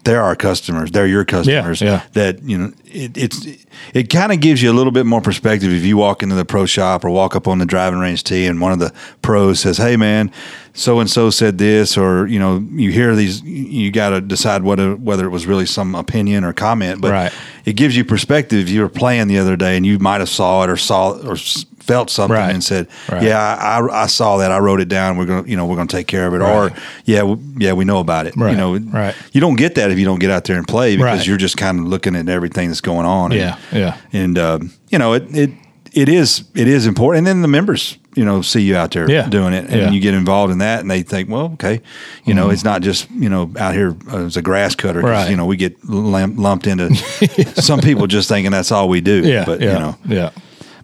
they're our customers. They're your customers. yeah. That you know, it, it's it kind of gives you a little bit more perspective if you walk into the pro shop or walk up on the driving range tee and one of the pros says, "Hey, man." So and so said this, or you know, you hear these. You got to decide whether whether it was really some opinion or comment. But Right. it gives you perspective. If you were playing the other day and you might have saw it or saw or felt something Right. and said, Right. "Yeah, I, I, saw that. I wrote it down. We're gonna, you know, we're gonna take care of it." Or, "Yeah, w- yeah, we know about it." You know, Right. You don't get that if you don't get out there and play because Right. you're just kind of looking at everything that's going on. and- Yeah, yeah. and um, you know, it it it is it is important. And then the members, you know, see you out there Yeah. doing it, and Yeah. you get involved in that, and they think, well, okay, you know, it's not just you know out here uh, as a grass cutter. Mm-hmm. Right. You know, we get lumped into some people just thinking that's all we do. Yeah. but yeah, you know, Yeah.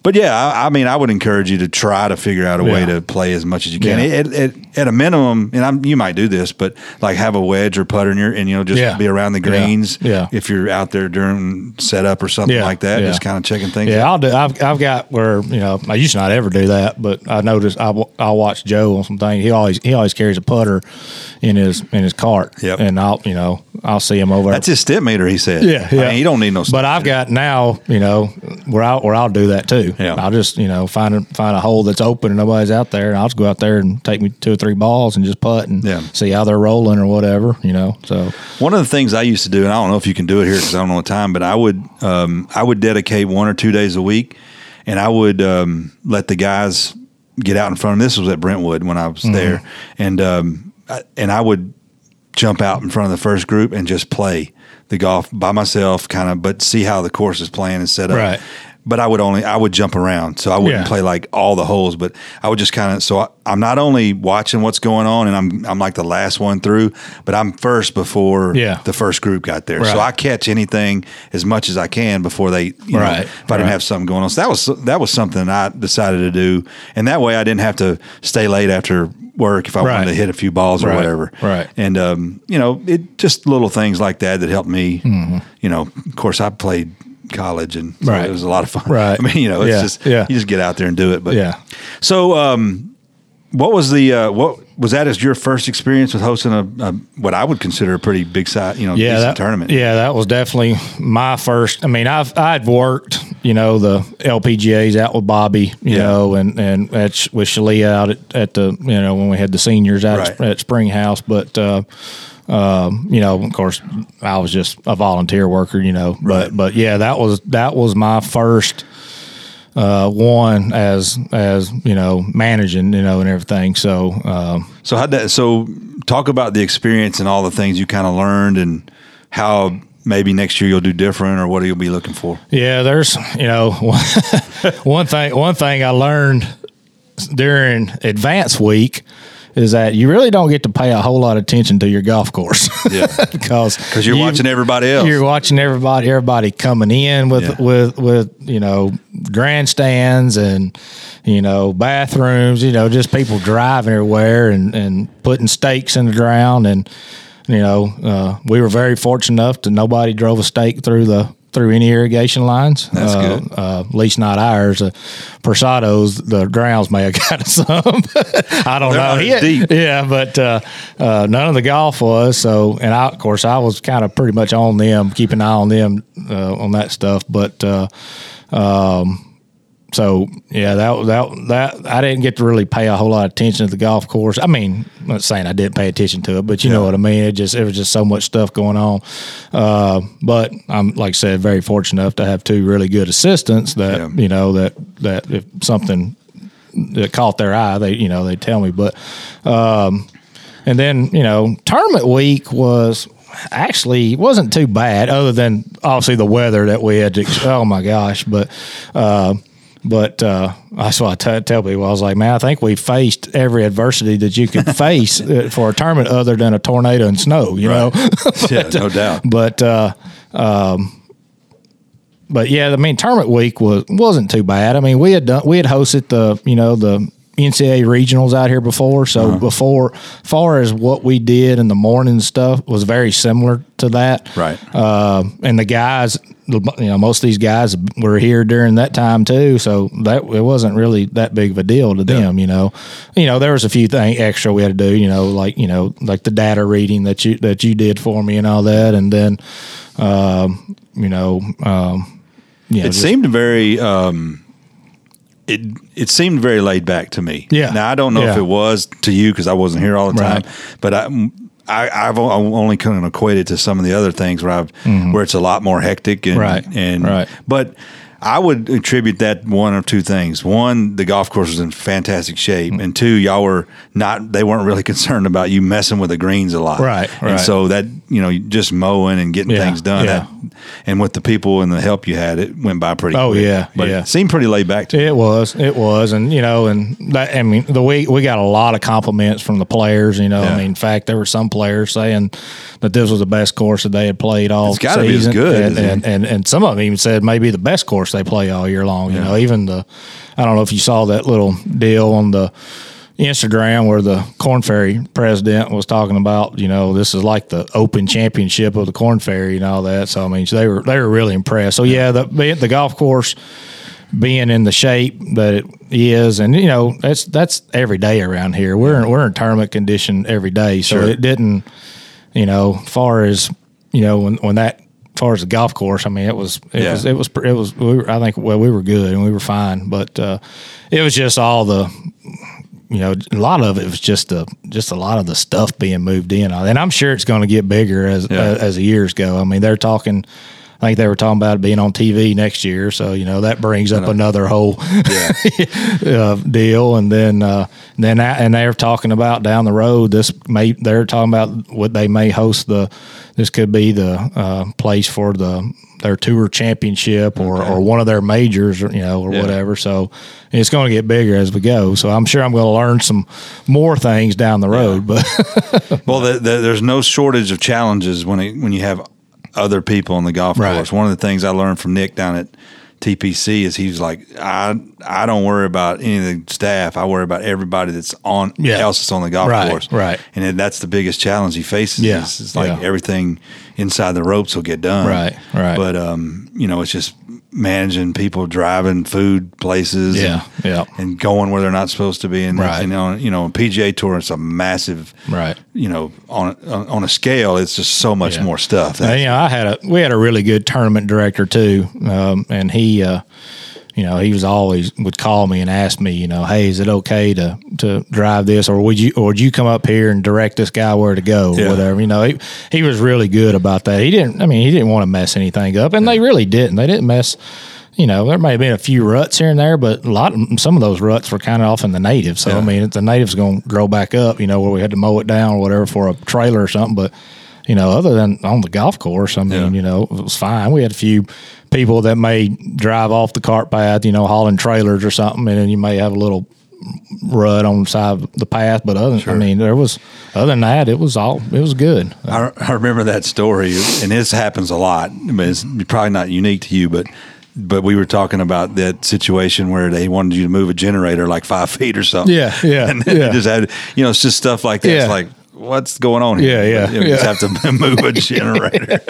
But yeah, I, I mean, I would encourage you to try to figure out a way to play as much as you can. Yeah. At, at, at a minimum, and I'm, you might do this, but like have a wedge or putter in your, and you know, just Yeah. be around the greens. Yeah. If you're out there during setup or something Yeah. like that, Yeah. just kind of checking things. Yeah, out. I'll do. I've, I've got where you know I used to not ever do that, but I noticed I w- I'll watch Joe on something. He always he always carries a putter in his in his cart. Yep. and I'll you know I'll see him over. That's his Stimpmeter. He said. Yeah, I yeah. mean, you don't need no. But I've got now, you know, where I where I'll do that too. Yeah. I'll just you know find a, find a hole that's open and nobody's out there, and I'll just go out there and take me two or three balls and just putt and Yeah. see how they're rolling or whatever. You know, so One of the things I used to do, and I don't know if you can do it here because I don't know the time, but I would um, I would dedicate one or two days a week, and I would um, let the guys get out in front of me. this was at Brentwood when I was Mm-hmm. there, and um, I, and I would jump out in front of the first group and just play the golf by myself, kind of, but see how the course is playing and set up. Right. But I would only I would jump around, so I wouldn't Yeah. play like all the holes, but I would just kind of. So I, I'm not only watching what's going on, and I'm I'm like the last one through, but I'm first before Yeah. the first group got there. So I catch anything as much as I can before they, you know, Right. if I didn't have something going on. So that was that was something I decided to do, and that way I didn't have to stay late after work if I Right. wanted to hit a few balls or Right. whatever. Right. And um, you know, it just little things like that that helped me. You know, of course, I played college and so. Right. it was a lot of fun. Right. I mean, you know, it's Yeah. just Yeah. you just get out there and do it. But Yeah. So, um, what was the uh, what was that as your first experience with hosting a, a what I would consider a pretty big size, you know, yeah, decent that, tournament? Yeah, that was definitely my first. I mean, I've I'd worked, you know, the LPGA's out with Bobby, you Yeah. know, and and at, with Shalia out at, at the you know when we had the seniors out at, Right. at Spring House, but. Uh, um, you know, of course, I was just a volunteer worker, you know, but Right. but yeah, that was that was my first uh, one as as you know managing, you know, and everything. So um, So how that? So talk about the experience and all the things you kind of learned and how maybe next year you'll do different or what you'll be looking for. Yeah, there's you know one thing one thing I learned during advance week is that you really don't get to pay a whole lot of attention to your golf course. Yeah. because Because you're watching everybody else. You're watching everybody everybody coming in with Yeah. with with you know grandstands and you know bathrooms, you know just people driving everywhere and and putting stakes in the ground and you know uh, we were very fortunate enough to nobody drove a stake through the through any irrigation lines. That's uh, good. Uh, at least not ours. Uh, Persado's, the grounds may have got some. I don't know. He deep. yeah, but uh, uh, none of the golf was. So, and I, of course, I was kind of pretty much on them, keep an eye on them uh, on that stuff. But uh, um, so yeah, that that that I didn't get to really pay a whole lot of attention to the golf course. I mean, I'm not saying I didn't pay attention to it, but you know what I mean. It just it was just so much stuff going on. Uh, but I'm like I said, very fortunate enough to have two really good assistants that Yeah. you know that that if something that caught their eye, they you know they tell me. But um, and then you know tournament week was actually wasn't too bad, other than obviously the weather that we had to. Oh my gosh! But uh, but uh, that's what I t- tell people. I was like, man, I think we faced every adversity that you could face uh, for a tournament, other than a tornado and snow. You know. yeah, no doubt. But uh, um, but yeah, I mean, tournament week was wasn't too bad. I mean, we had done we had hosted the you know the NCAA regionals out here before, so Uh-huh. before far as what we did in the morning stuff was very similar to that. Right. Uh, and the guys, you know, most of these guys were here during that time too, so that it wasn't really that big of a deal to them. You know, you know, there was a few things extra we had to do. You know, like you know, like the data reading that you that you did for me and all that, and then, um, you know, um, you know, It just- seemed very. Um, it it seemed very laid back to me. Yeah. Now I don't know if it was to you because I wasn't here all the time, Right. but I. I, I've only kind of equated to some of the other things where I've where it's a lot more hectic and Mm-hmm. Right, and right. but I would attribute that one or two things. One, the golf course was in fantastic shape, and two, y'all were not they weren't really concerned about you messing with the greens a lot, Right, And so that you know just mowing and getting Yeah, things done. yeah. That, and with the people and the help you had, it went by pretty. Oh, quick. yeah, but yeah. it seemed pretty laid back to me. It was, it was, and you know, and that, I mean, the we we got a lot of compliments from the players. You know, Yeah. I mean, in fact, there were some players saying that this was the best course that they had played all It's gotta be as good, and, and, and and some of them even said maybe the best course they play all year long. You know, even the, I don't know if you saw that little deal on the. Instagram where the Korn Ferry president was talking about, you know, this is like the Open Championship of the Korn Ferry and all that. So I mean, they were they were really impressed. So yeah, the the golf course being in the shape that it is, and you know that's that's every day around here. We're in, we're in tournament condition every day, so Sure. it didn't, you know, far as you know when when that far as the golf course, I mean it was it Yeah. was it was it was we were, I think well we were good and we were fine, but uh, it was just all the you know, a lot of it was just a just a lot of the stuff being moved in, and I'm sure it's going to get bigger as Yeah. as, as the years go. I mean, they're talking. I think they were talking about it being on TV next year, so you know that brings up another whole uh, deal. And then uh, then that, and they're talking about down the road. This may they're talking about what they may host the. This could be the uh, place for the their tour championship or, or one of their majors, or, you know, or Yeah. whatever. So it's going to get bigger as we go. So I'm sure I'm going to learn some more things down the road. But Well, the, the, there's no shortage of challenges when it, when you have other people on the golf Right. course. One of the things I learned from Nick down at TPC is he was like, I I don't worry about any of the staff. I worry about everybody that's on Yeah. else that's on the golf Right, course. right. And that's the biggest challenge he faces. Yeah, is, is like yeah. everything inside the ropes will get done. Right, right. But um, you know, it's just managing people driving food places. Yeah, and, yeah. and going where they're not supposed to be. And Right. you know, you know, PGA Tour it's a massive Right. you know, on on a scale, it's just so much Yeah. more stuff. Uh, you know, I had a we had a really good tournament director too, um, and he, uh, you know, he was always would call me and ask me, you know, hey, is it okay to to drive this, or would you or would you come up here and direct this guy where to go, Yeah. whatever. You know, he he was really good about that. He didn't. I mean, he didn't want to mess anything up, and they really didn't. They didn't mess. You know, there may have been a few ruts here and there, but a lot, of, some of those ruts were kind of off in the natives. So I mean, the natives going to grow back up. You know, where we had to mow it down or whatever for a trailer or something. But you know, other than on the golf course, I mean, Yeah. you know, it was fine. We had a few people that may drive off the cart path, you know, hauling trailers or something, and then you may have a little rut on the side of the path. But other, I mean, there was other than that, it was all it was good. I, I remember that story, and this happens a lot. I mean, it's probably not unique to you, but but we were talking about that situation where they wanted you to move a generator like five feet or something. Yeah, yeah, and yeah. just had you know it's just stuff like that. It's like what's going on here? Yeah, yeah, you, know, you just have to move a generator.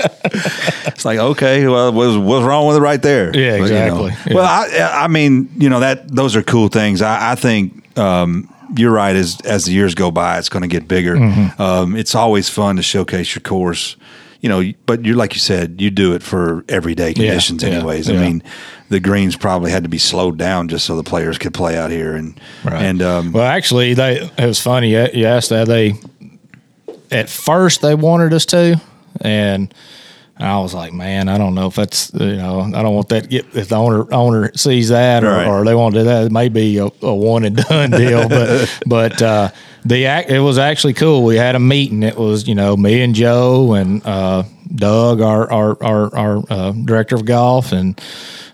it's like okay, well, what's what's wrong with it right there? Yeah, But, you know. exactly. Well, I I mean, you know that those are cool things. I, I think. Um, you're right. As as the years go by, it's going to get bigger. Mm-hmm. Um, it's always fun to showcase your course, you know. But you're like you said, you do it for everyday conditions, yeah, anyways. I yeah. mean, the greens probably had to be slowed down just so the players could play out here, and and um, Well, actually, they it was funny. You asked that they at first they wanted us to, and I was like, man, I don't know if that's you know I don't want that get if the owner owner sees that or, Right. or they want to do that. It may be a, a one and done deal, but but uh, the act it was actually cool. We had a meeting. It was you know me and Joe and uh, Doug, our our our, our uh, director of golf, and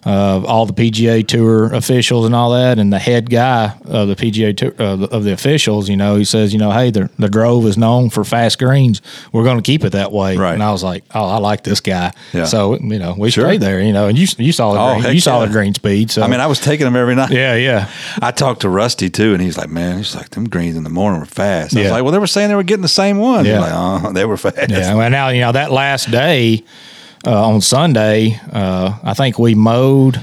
uh, all the PGA Tour officials and all that, and the head guy of the PGA Tour uh, of the officials. You know, he says, you know, hey, the the Grove is known for fast greens. We're going to keep it that way. Right. And I was like, oh, I like this guy. Yeah. So you know, we Sure. stayed there. You know, and you you saw the Oh, green, you saw yeah. the green speed. So I mean, I was taking them every night. yeah, yeah, I talked to Rusty too, and he's like, "Man, he's like them greens in the morning were fast." I was Yeah. like, "Well, they were saying they were getting the same one." Yeah. Like, oh, they were fast. yeah. Well, now you know that last day uh, on Sunday, uh, I think we mowed.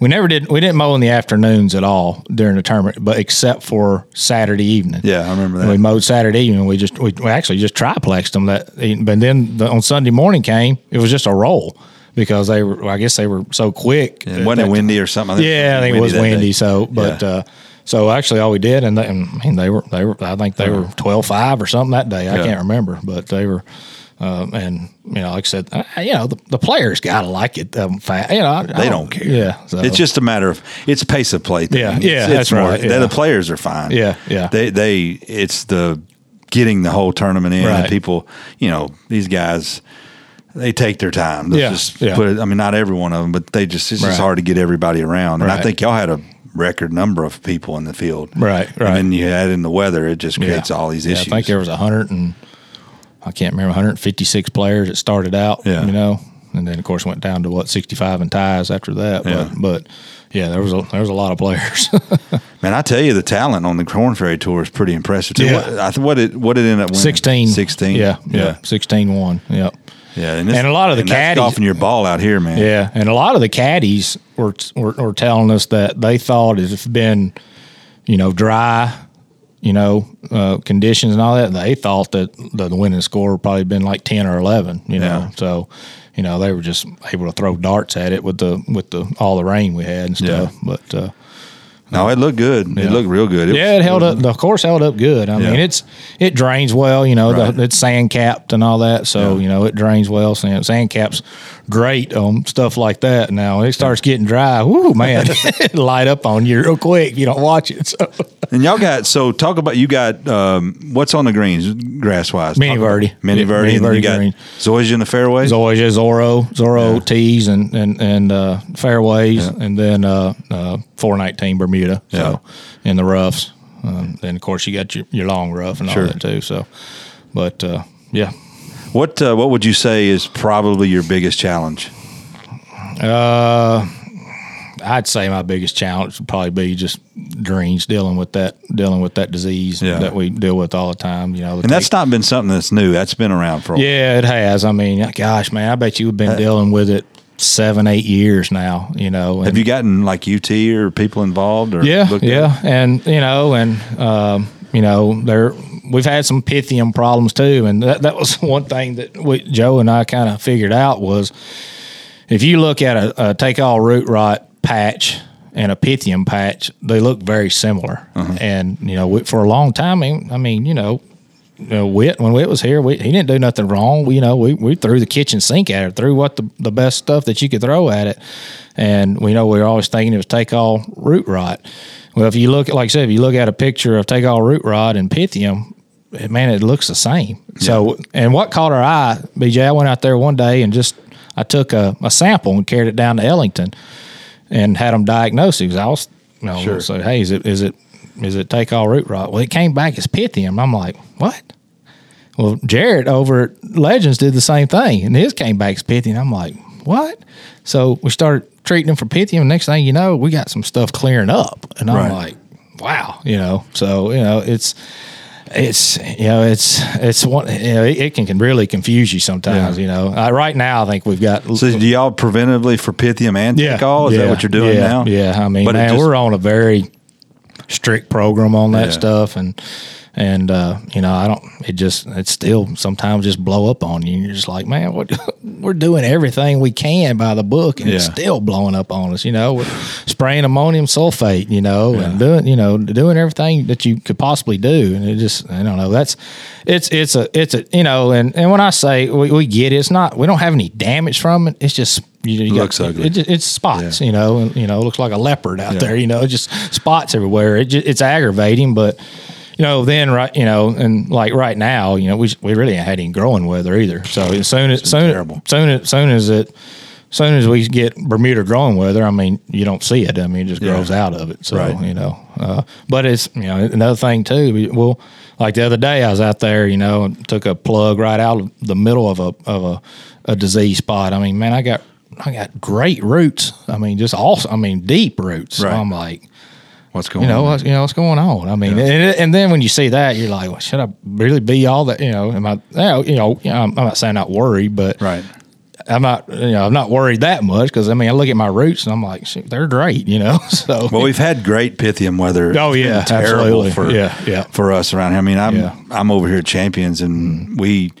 We never did. We didn't mow in the afternoons at all during the tournament, but except for Saturday evening. Yeah, I remember that. We mowed Saturday evening. We just we, we actually just triplexed them that, but then the, on Sunday morning came. It was just a roll because they were. I guess they were so quick. And wasn't it windy or something? Yeah, I think it was windy. day. So, but Yeah. uh, so actually, all we did, and, they, and I mean, they were they were. I think they were 12-5 or something that day. I Yeah. can't remember, but they were. Um, and you know, like I said, I, you know, the, the players got to like it. Um, fa- you know, I, I they don't care. Yeah, so. It's just a matter of it's pace of play. thing. Yeah, It's- yeah, it's that's more- right, yeah. The players are fine. Yeah, yeah. They they it's the getting the whole tournament in. And Right. people, you know, these guys. They take their time. Yeah, just yeah. put it. I mean, not every one of them, but they just it's Right. just hard to get everybody around. And I think y'all had a record number of people in the field. Right, right. And then you add in the weather, it just creates all these Yeah, issues. I think there was a hundred and I can't remember 156 players It started out. Yeah. you know, and then of course went down to what 65 and ties after that. Yeah. But but yeah, there was a there was a lot of players. Man, I tell you, the talent on the Korn Ferry Tour is pretty impressive. Too. Yeah. What, what did what it end up winning? 16. Sixteen. Yeah, yeah, yeah, 16 1. Yep. yeah. And, And a lot of the caddies- golfing your ball out here, man. Yeah, and a lot of the caddies were, were were telling us that they thought it's been, you know, dry, you know, uh, conditions and all that, they thought that the, the winning score would probably been like ten or eleven. You know, Yeah. so you know they were just able to throw darts at it with the with the all the rain we had and stuff. But uh, No, it looked good. It looked real good. yeah, was- it held up. The course held up good. I Yeah. mean, it's it drains well. You know, Right. the, it's sand capped and all that, so Yeah. you know it drains well. Sand, sand caps great on stuff like that. Now it starts getting dry, whoo man, light up on you real quick. if You don't watch it. So And y'all got so talk about you got um, what's on the greens grass wise. Mini Verde. mini Yeah, verde, Mini and you got green. Zoysia in the fairway. Zoysia, Zorro, Zorro Yeah. tees and and and uh, fairways, Yeah. and then uh, uh, 419 Bermuda. Yeah. So in the roughs, um, then of course you got your, your long rough and Sure. all that too. So, but uh, yeah. What uh, what would you say is probably your biggest challenge? Uh, I'd say my biggest challenge would probably be just greens dealing with that dealing with that disease Yeah. that we deal with all the time. You know, And that's take- not been something that's new. That's been around for a while. yeah, it has. I mean, gosh, man, I bet you've been dealing with it seven, eight years now. You know, Have you gotten like UT or people involved? Or yeah, at- yeah, and you know, and um, you know, there we've had some pythium problems too, and that that was one thing that we, Joe and I kind of figured out was if you look at a, a take all root rot patch and a pythium patch, they look very similar. Uh-huh. And you know, we, for a long time, I mean, you know, you know, Whit when Whit was here, we, he didn't do nothing wrong. We, you know, we, we threw the kitchen sink at it, threw what the, the best stuff that you could throw at it, and we know we were always thinking it was take all root rot. Well, if you look, like I said, if you look at a picture of take all root rot and pythium, man, it looks the same. So, and what caught our eye, BJ, I went out there one day and just I took a, a sample and carried it down to Ellington and had them diagnose it. I was, you know, Sure. so hey, is it is it is it take all root rot? Well, it came back as pythium. I'm like, what? Well, Jared over at Legends did the same thing, and his came back as pythium. I'm like, what? So we started treating him for pythium. Next thing you know, we got some stuff clearing up, and I'm Right. like, wow, you know. So you know, it's it's you know it's it's one you know it, it can, can really confuse you sometimes. Yeah. You know, uh, right now I think we've got So do y'all preventively for Pythium and yeah, all? Is yeah, that what you're doing yeah, now? Yeah, I mean, But man, just- we're on a very strict program on that stuff, and and uh, you know, I don't. It just it still sometimes just blow up on you. And you're just like, man, what we're doing everything we can by the book, and it's still blowing up on us. You know, we're spraying ammonium sulfate, you know, and doing you know doing everything that you could possibly do, and it just I don't know. That's it's it's a it's a you know, and and when I say we, we get it, it's not we don't have any damage from it. It's just you, you Looks got, ugly. It, it's spots, Yeah. you know, and, you know, it looks like a leopard out Yeah. there, you know, just spots everywhere. It just, it's aggravating, but you know, then right, you know, and like right now, you know, we we really ain't had any growing weather either. So as soon as soon terrible. soon as soon as it soon as we get Bermuda growing weather, I mean, you don't see it. I mean, it just Yeah. grows out of it. So Right. you know, uh, but it's you know another thing too. We, well, like the other day, I was out there, you know, and took a plug right out of the middle of a of a, a disease spot. I mean, man, I got I got great roots. I mean, just awesome. I mean, deep roots. So I'm like, What's going you know, on? what's, you know what's going on. I mean, and, and then when you see that, you're like, well, should I really be all that? You know, am i you know, I'm, I'm not saying not worried, but right. I'm not. You know, I'm not worried that much because I mean, I look at my roots and I'm like, shoot, they're great. You know, so Well, we've had great Pythium weather. Oh, yeah, terrible absolutely. for Yeah, yeah. for us around here. I mean, I'm Yeah. I'm over here at Champions, and mm. we.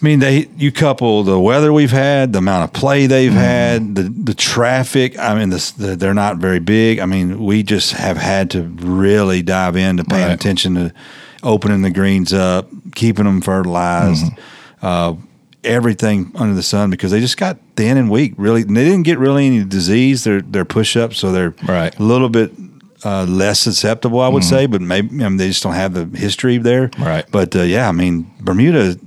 I mean, they you couple the weather we've had, the amount of play they've had, the the traffic. I mean, the, the, they're not very big. I mean, we just have had to really dive into paying Right. attention to opening the greens up, keeping them fertilized, uh, everything under the sun because they just got thin and weak. Really, and they didn't get really any disease. They're they're push ups, so they're Right. a little bit uh, less susceptible, I would say, but maybe I mean, they just don't have the history there. Mm-hmm. Right. But uh, yeah, I mean, Bermuda,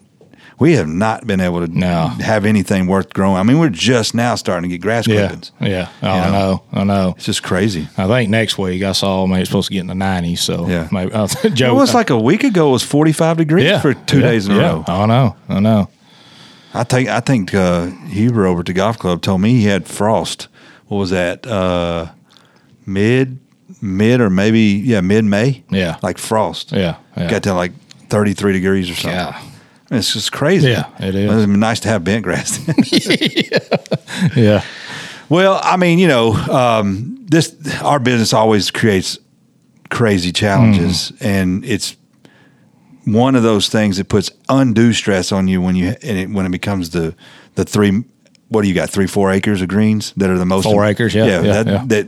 we have not been able to No. have anything worth growing. I mean, we're just now starting to get grass Yeah, clippings. yeah. Oh, You I know, I know. It's just crazy. I think next week I saw maybe it's supposed to get in the nineties. So Yeah. maybe uh, Joe. It was like a week ago. It was forty five degrees yeah, for two yeah, days in a yeah. row. I know, I know. I think I think uh, Huber over at the golf club told me he had frost. What was that? Uh, mid mid or maybe yeah mid May. Yeah. like frost. Yeah, yeah. got to like thirty three degrees or something. Yeah. It's just crazy. Yeah, it is. It'd nice to have bent grass. Yeah, yeah. well, I mean, you know, um, this our business always creates crazy challenges, Mm. and it's one of those things that puts undue stress on you when you and it, when it becomes the the three. What do you got? Three, four acres of greens that are the most Four acres, yeah, yeah, that, yeah. that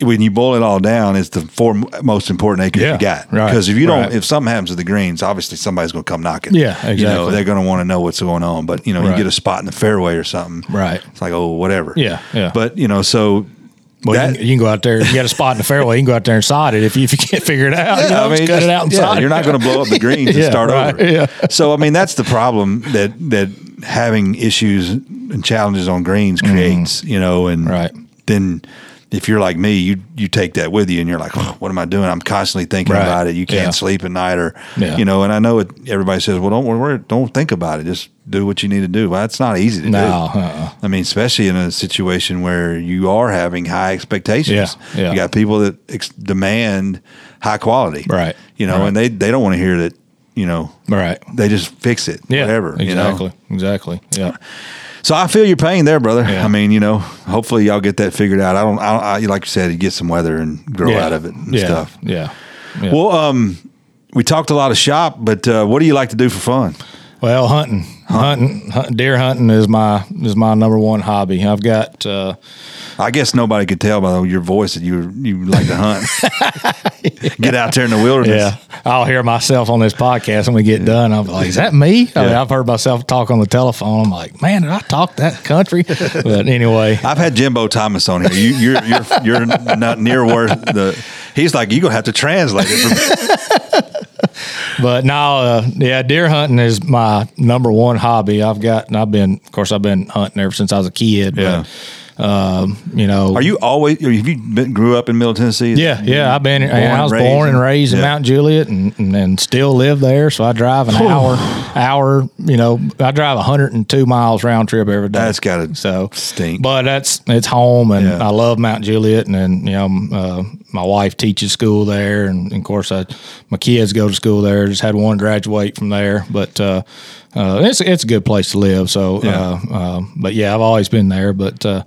when you boil it all down, it's the four most important acres Yeah, you got. right, Because if you don't, right. if something happens to the greens, obviously somebody's going to come knocking. Yeah, You know, exactly. they're going to want to know what's going on. But you know, you get a spot in the fairway or something. Right. It's like oh, whatever. Yeah, yeah. But you know, so well, that- you, can, you can go out there. You got a spot in the fairway. You can go out there and sod it if you, if you can't figure it out. you know, just cut it out and yeah, sod it. you're not going to blow up the greens and Yeah, start right, over. yeah. So I mean, that's the problem that that having issues and challenges on greens creates. You know, and Mm-hmm. Right. then. If you're like me, you you take that with you, and you're like, "Oh, "What am I doing?" I'm constantly thinking Right. about it. You can't Yeah. sleep at night, or Yeah. you know. And I know it. Everybody says, "Well, don't worry, don't think about it. Just do what you need to do." Well, that's not easy to No, do. uh-uh. I mean, especially in a situation where you are having high expectations. Yeah, yeah. You got people that ex- demand high quality. Right, You know, right. and they, they don't want to hear that, you know, Right. they just fix it, Yeah. whatever. you know? Exactly. Exactly. Yeah. So I feel your pain there, brother. Yeah. I mean, you know, hopefully y'all get that figured out. I don't, I, don't I like you said, you get some weather and grow yeah. out of it and yeah. stuff. Yeah. Yeah. Well, um, we talked a lot of shop, but uh, what do you like to do for fun? Well, hunting, hunting, hunt, deer hunting is my is my number one hobby. I've got uh, I guess nobody could tell by your voice that you you like to hunt. Get out there in the wilderness. yeah. I'll hear myself on this podcast when we get done. I'm like, is that me? I mean, I've heard myself talk on the telephone. I'm like, man, did I talk that country? but anyway, I've had Jimbo Thomas on here. You, you're you're you're not near where the. He's like you're gonna have to translate it. But now, uh, yeah, deer hunting is my number one hobby. I've got, and I've been, of course, I've been hunting ever since I was a kid. Yeah. But, um, you know, are you always? Have you been, grew up in Middle Tennessee? Yeah, yeah. I've been. I was and born and raised? raised in Mount Juliet, and, and and still live there. So I drive an hour, hour. You know, I drive 102 miles round trip every day. That's gotta so stink. But that's it's home, and Yeah. I love Mount Juliet, and then you know, uh, my wife teaches school there, and, of course, I my kids go to school there. Just had one graduate from there, but. Uh, uh, it's it's a good place to live. So, Yeah. uh, uh, but yeah, I've always been there. But uh,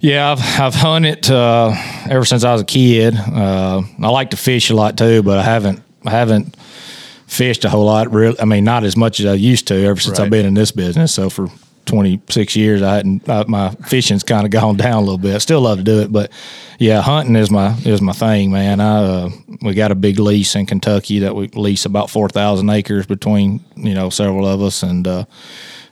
yeah, I've I've hunted uh, ever since I was a kid. Uh, I like to fish a lot too, but I haven't I haven't fished a whole lot. Really, I mean, not as much as I used to ever since Right. I've been in this business. So for 26 years, I hadn't uh, my fishing's kind of gone down a little bit. I still love to do it, but yeah, hunting is my is my thing, man. I uh, we got a big lease in Kentucky that we lease about 4,000 acres between you know several of us, and uh,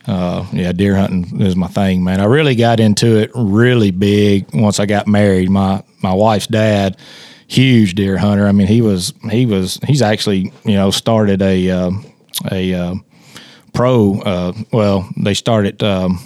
uh, yeah, deer hunting is my thing, man. I really got into it really big once I got married. My my wife's dad, huge deer hunter. I mean, he was he was he's actually you know started a um a uh, pro. Uh, well, they started um,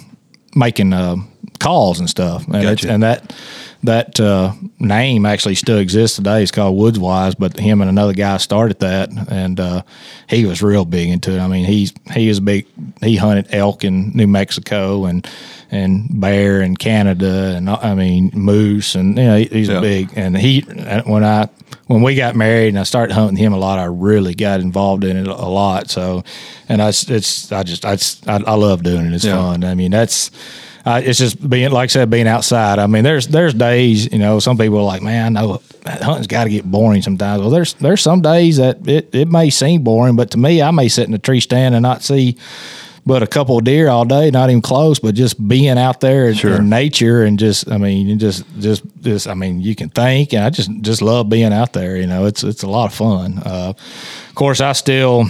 making uh, calls and stuff, and, Gotcha. and that that uh, name actually still exists today. It's called Woods Wise, but him and another guy started that, and uh, he was real big into it. I mean, he's he is big. He hunted elk in New Mexico and and bear in Canada, and I mean moose, and you know, he- he's Yeah. big. And he when I when we got married and I started hunting him a lot, I really got involved in it a lot. So, and I it's I just I I, I love doing it. It's Yeah. fun. I mean, that's uh, it's just being like I said, being outside. I mean, there's there's days, you know, some people are like, man, I know hunting's got to get boring sometimes. Well, there's there's some days that it, it may seem boring, but to me, I may sit in a tree stand and not see but a couple of deer all day, not even close, but just being out there in- Sure. in nature and just, I mean, you just, just, just, I mean, you can think, and I just, just love being out there. You know, it's, it's a lot of fun. Uh, of course, I still,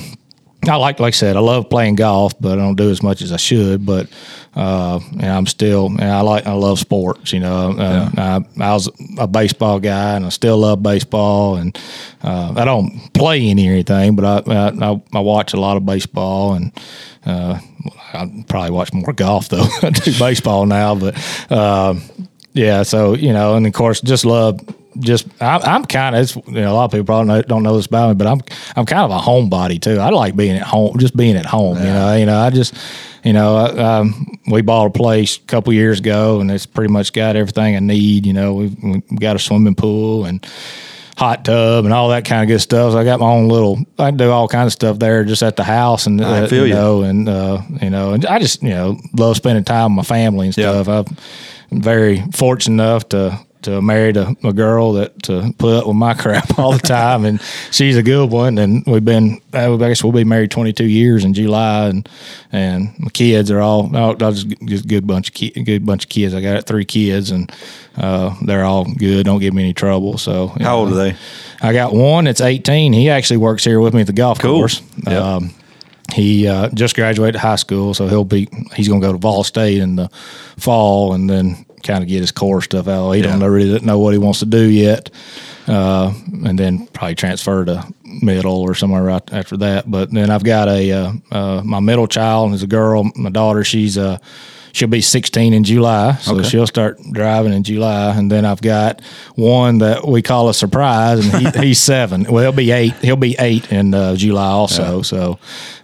I like, like I said, I love playing golf, but I don't do as much as I should. But uh, and I'm still, and I like, I love sports. You know, uh, I, I was a baseball guy, and I still love baseball. And uh, I don't play any or anything, but I, I, I watch a lot of baseball, and uh, I probably watch more golf though. I do baseball now, but uh, yeah. So you know, and of course, just love just I, I'm kind of you know a lot of people probably don't know this about me, but I'm I'm kind of a homebody too. I like being at home, just being at home. Yeah. You know, you know, I just you know, um, we bought a place a couple years ago, and it's pretty much got everything I need. You know, we've, we've got a swimming pool and hot tub and all that kind of good stuff. So I got my own little. I do all kinds of stuff there just at the house, and I feel you know, and uh, you know, and I just you know love spending time with my family and stuff. I'm very fortunate enough to to married a, a, girl that to put up with my crap all the time, and she's a good one. And we've been, I guess we'll be married 22 years in July, and and my kids are all, I'll, just, just a good bunch of ki- good bunch of kids. I got three kids, and uh, they're all good. Don't give me any trouble. So how know, old are they? I got one that's 18. He actually works here with me at the golf cool. course. Yep. Um, he uh, just graduated high school, so he'll be he's going to go to Vol State in the fall, and then kind of get his core stuff out. He yeah. don't really know what he wants to do yet, uh, and then probably transfer to middle or somewhere right after that. But then I've got a uh, uh, my middle child is a girl. My daughter, she's uh, she'll be 16 in July, so okay. she'll start driving in July. And then I've got one that we call a surprise, and he, he's seven. Well, he'll be eight. He'll be eight in uh, July also. Yeah. So,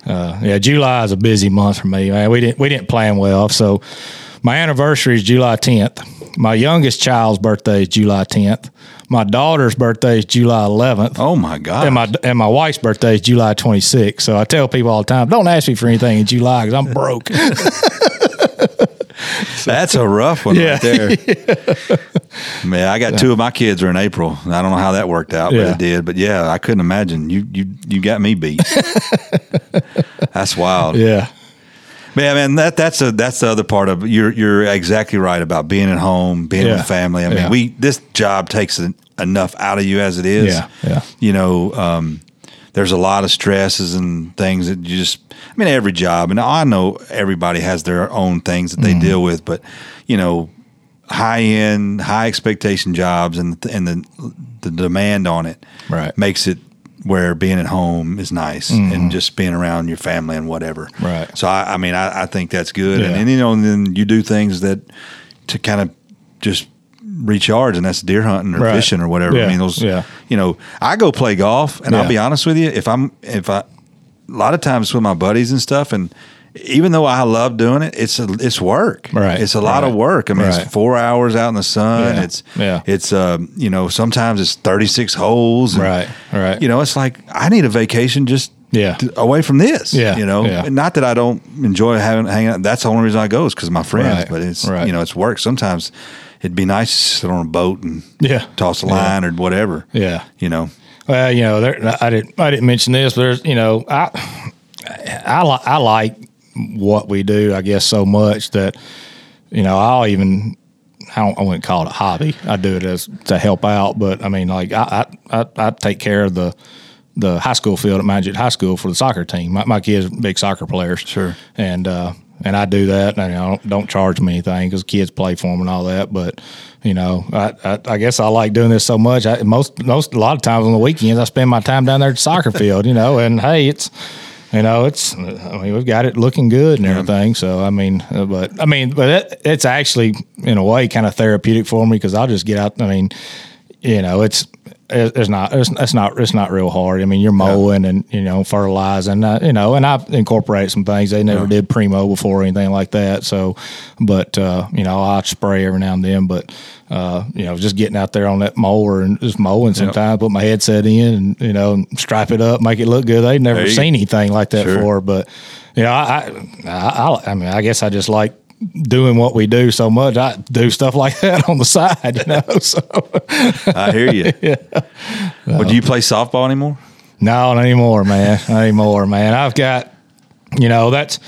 uh, yeah, July is a busy month for me. Man, we didn't we didn't plan well, so my anniversary is July 10th. My youngest child's birthday is July 10th. My daughter's birthday is July 11th. Oh my God! And my and my wife's birthday is July 26th. So I tell people all the time, don't ask me for anything in July because I'm broke. That's a rough one yeah. right there. Man, I got two of my kids are in April. I don't know how that worked out, but yeah. it did. But yeah, I couldn't imagine. You you you got me beat. That's wild. Yeah. Yeah, man, that that's a that's the other part of you're you're exactly right about being at home, being yeah. with family. I mean, yeah. we this job takes enough out of you as it is. Yeah, yeah. You know, um, there's a lot of stresses and things that you just. I mean, every job, and I know everybody has their own things that they mm-hmm. deal with, but you know, high end, high expectation jobs and and the the demand on it right. makes it where being at home is nice mm-hmm. and just being around your family and whatever. Right. So I, I mean, I, I, think that's good. Yeah. And, and, you know, and then you do things that to kind of just recharge, and that's deer hunting or right. fishing or whatever. Yeah. I mean, those. Yeah. You know, I go play golf, and. I'll be honest with you, if I'm if I a lot of times with my buddies and stuff, and even though I love doing it, it's a, it's work. Right. It's a lot right. of work. I mean, right. it's four hours out in the sun. Yeah. It's yeah. It's um, you know, sometimes it's thirty six holes. And, right. Right. You know, it's like I need a vacation just yeah to, away from this. Yeah. You know, yeah. not that I don't enjoy having hanging out. That's the only reason I go is because of my friends. Right. But it's right. you know, it's work. Sometimes it'd be nice to sit on a boat and yeah toss a line or whatever. Yeah. You know. Well, you know, there, I didn't I didn't mention this, but there's you know I I, li- I like what we do, I guess, so much that you know I'll even I, don't, I wouldn't call it a hobby. I do it as to help out, but I mean, like I I, I, take care of the the high school field at Magic High School for the soccer team. My, my kids are big soccer players, sure, and uh, and I do that. And I don't, don't charge them anything because kids play for them and all that. But you know, I, I, I guess I like doing this so much. I, most most a lot of times on the weekends, I spend my time down there at the soccer field. You know, and hey, it's you know, it's I mean we've got it looking good and everything. Yeah. So I mean, uh, but I mean, but it, it's actually in a way kind of therapeutic for me because I'll just get out. I mean, you know, it's it's not it's, it's not it's not real hard. I mean, you're mowing yeah. and you know fertilizing, uh, you know, and I've incorporated some things they never yeah. did primo before or anything like that. So, but uh, you know, I spray every now and then, but uh, you know, just getting out there on that mower and just mowing sometimes, yep. put my headset in and you know, stripe it up, make it look good. They've never seen anything like that sure. before, but you know, I, I I I mean, I guess I just like doing what we do so much, I do stuff like that on the side, you know. So I hear you. yeah. Well, do you play softball anymore? No, not anymore, man. Not anymore, man. I've got, you know, that's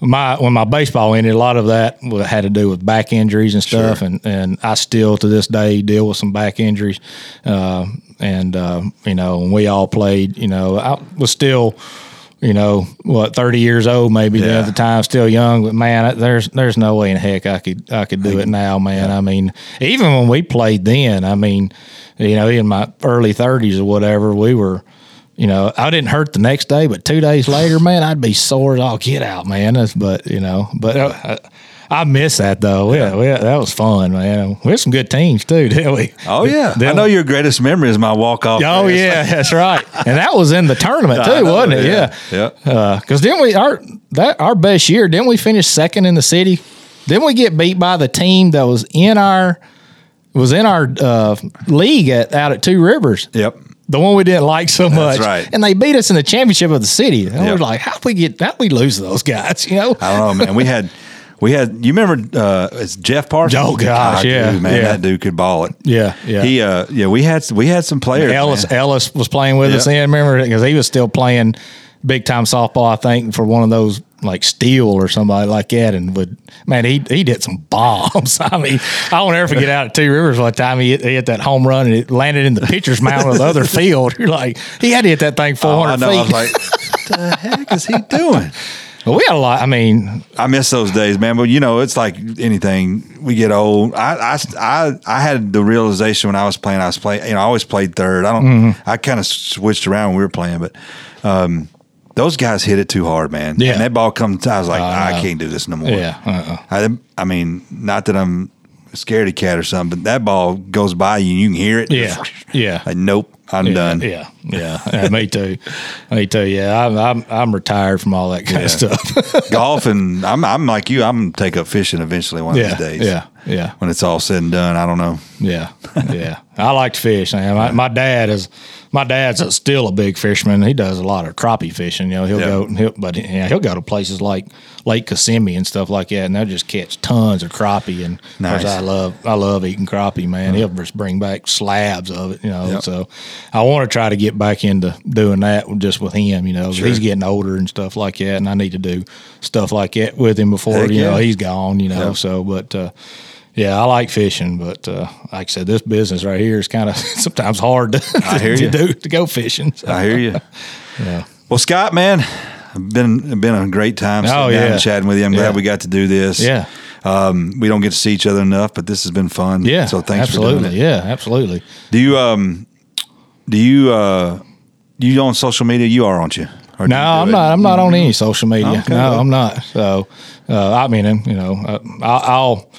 my when my baseball ended. A lot of that had to do with back injuries and stuff, sure. and and I still to this day deal with some back injuries. Uh, and uh, you know, when we all played, you know, I was still you know, what thirty years old maybe then Yeah. at the time, still young. But man, there's there's no way in heck I could I could do it now, man. I mean, even when we played then, I mean, you know, in my early thirties or whatever, we were. You know, I didn't hurt the next day, but two days later, man, I'd be sore as all get out, man. That's, but you know, but uh, I, I miss that though. Yeah, we, that was fun, man. We had some good teams too, didn't we? Oh yeah, I Then- know your greatest memory is my walk off. Oh yeah, that's right. And that was in the tournament I too, know, wasn't it? yeah, Yeah. yeah. Because didn't we our that our best year? Didn't we finish second in the city? Didn't we get beat by the team that was in our was in our uh, league at out at Two Rivers? Yep. The one we didn't like so much, right. And they beat us in the championship of the city. And I Yep. was like, how we get how we lose those guys? You know? I don't know, man. We had, we had. You remember? Uh, it's Jeff Parsons. Oh, gosh, yeah, dude, man, yeah. that dude could ball it. Yeah, yeah. He, uh, yeah, we had, we had some players. Ellis man. Ellis was playing with us Yeah. then, remember? Because he was still playing big time softball, I think, for one of those like Steel or somebody like that. And would man, he he did some bombs. I mean, I won't ever forget out at Two Rivers one time he hit, he hit that home run and it landed in the pitcher's mound of the other field. You're like, he had to hit that thing Oh, 400 I know. I was feet. like, what the heck is he doing? Well, we had a lot. I mean, I miss those days, man. But you know, it's like anything. We get old. I, I, I, I had the realization when I was playing. I was playing. You know, I always played third. I don't. Mm-hmm. I kind of switched around when we were playing, but um, those guys hit it too hard, man. Yeah. And that ball comes. I was like, I I can't do this no more. yeah. Uh-uh. I, I mean, not that I'm a scaredy cat or something, but that ball goes by you and you can hear it. Yeah. Yeah. Like, nope, I'm yeah, done. Yeah, yeah, yeah, me too. Me too. Yeah, I'm, I'm I'm retired from all that kind of stuff. Golf and I'm I'm like you. I'm gonna take up fishing eventually one yeah, of these days. yeah, yeah. When it's all said and done, I don't know. Yeah, yeah. I like to fish. Man. My, my dad is my dad's a, still a big fisherman. He does a lot of crappie fishing. You know, he'll Yeah. go, he'll, but yeah, he'll go to places like Lake Kissimmee and stuff like that, and they'll just catch tons of crappie. And Nice. I love I love eating crappie, man. He'll just bring back slabs of it. You know, Yep. so I want to try to get back into doing that just with him. You know, Sure. he's getting older and stuff like that, and I need to do stuff like that with him before Heck you know he's gone. You know, Yeah. so but. uh yeah, I like fishing, but uh, like I said, this business right here is kind of sometimes hard to, I hear to you. do to go fishing. So, I hear you. yeah. Well, Scott, man, been been a great time sitting Oh, down yeah. and chatting with you. I'm glad we got to do this. Yeah. Um, we don't get to see each other enough, but this has been fun. Yeah. So thanks absolutely. for doing it. Yeah, absolutely. Do you um do you uh you on social media? You are, aren't you? Or No, you I'm it? not. I'm not on any social media. Okay, no. I'm not. So, uh, I mean, you know, uh, I'll,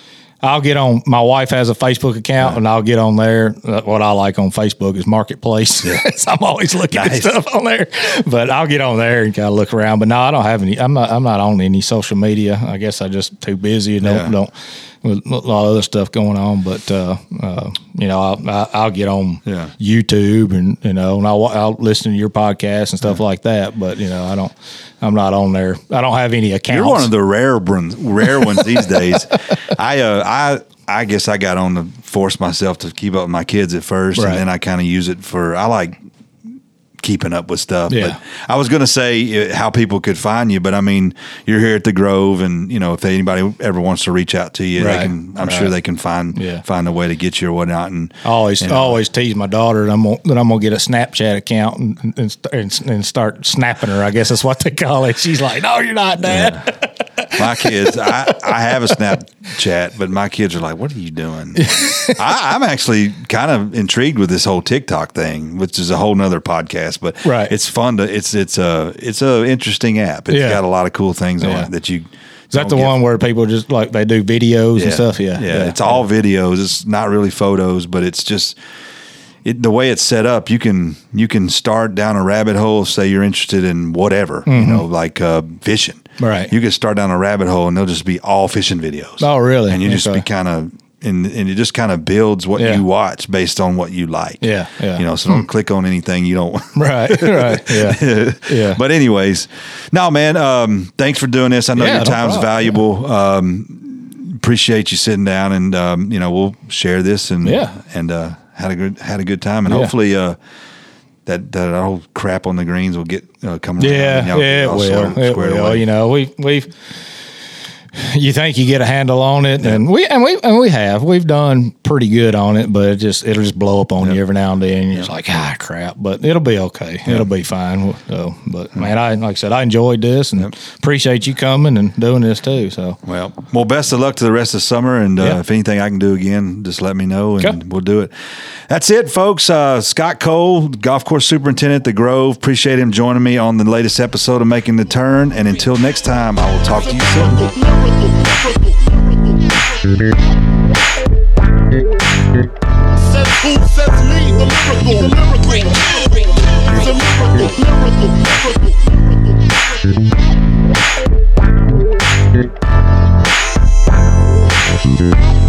I'll get on. My wife has a Facebook account, and I'll get on there. What I like on Facebook is Marketplace. so I'm always looking Nice. at stuff on there. But I'll get on there and kind of look around. But no, I don't have any. I'm not. I'm not on any social media. I guess I just too busy and don't Yeah. don't. With a lot of other stuff going on, but uh, uh, you know, I'll, I'll I'll get on Yeah. YouTube and you know, and I'll, I'll listen to your podcast and stuff like that. But you know, I don't, I'm not on there. I don't have any accounts. You're one of the rare ones, rare ones these days. I uh, I I guess I got on to force myself to keep up with my kids at first, Right. and then I kind of use it for I like keeping up with stuff. Yeah. But I was going to say uh, how people could find you, but I mean, you're here at the Grove, and you know if anybody ever wants to reach out to you, they Right. can. I'm Right. sure they can find Yeah. find a way to get you or whatnot. And I always, you I know. always tease my daughter that I'm gonna, that I'm gonna get a Snapchat account and and, and and start snapping her. I guess that's what they call it. She's like, "No, you're not, Dad." My kids, I, I have a Snapchat, but my kids are like, "What are you doing?" I, I'm actually kind of intrigued with this whole TikTok thing, which is a whole nother podcast. But Right. it's fun to it's it's a it's a interesting app. It's Yeah. got a lot of cool things on it that you. Is that the one where people just like they do videos and stuff? Yeah, yeah, It's all videos. It's not really photos, but it's just it, the way it's set up. You can you can start down a rabbit hole. Say you're interested in whatever, you know, like uh, fishing. Right. You can start down a rabbit hole, and they'll just be all fishing videos. Oh, really? And you just be kind of. And, and it just kind of builds what Yeah. you watch based on what you like. Yeah, yeah. Hmm. You know, so don't click on anything you don't. right, right, yeah, yeah. But anyways, no man. Um, thanks for doing this. I know Yeah, your no time's problem. valuable. Um, appreciate you sitting down and um, you know we'll share this and Yeah. and uh, had a good had a good time and Yeah. hopefully uh, that that whole crap on the greens will get uh, come around. Yeah, and y'all yeah, it will. sorted- It will. You know, we we've you think you get a handle on it, and we and we and we have we've done pretty good on it, but it just it'll just blow up on you every now and then. And you're just like ah crap, but it'll be okay. It'll be fine. So, but man, I like I said, I enjoyed this and appreciate you coming and doing this too. So Well, well, best of luck to the rest of the summer, and uh, Yeah. if anything I can do again, just let me know, and Okay. we'll do it. That's it, folks. Uh, Scott Cole, golf course superintendent the Grove. Appreciate him joining me on the latest episode of Making the Turn. And until next time, I will talk to you soon. Who? Says me, the lyrical, lyrical. Miracle, miracle, miracle.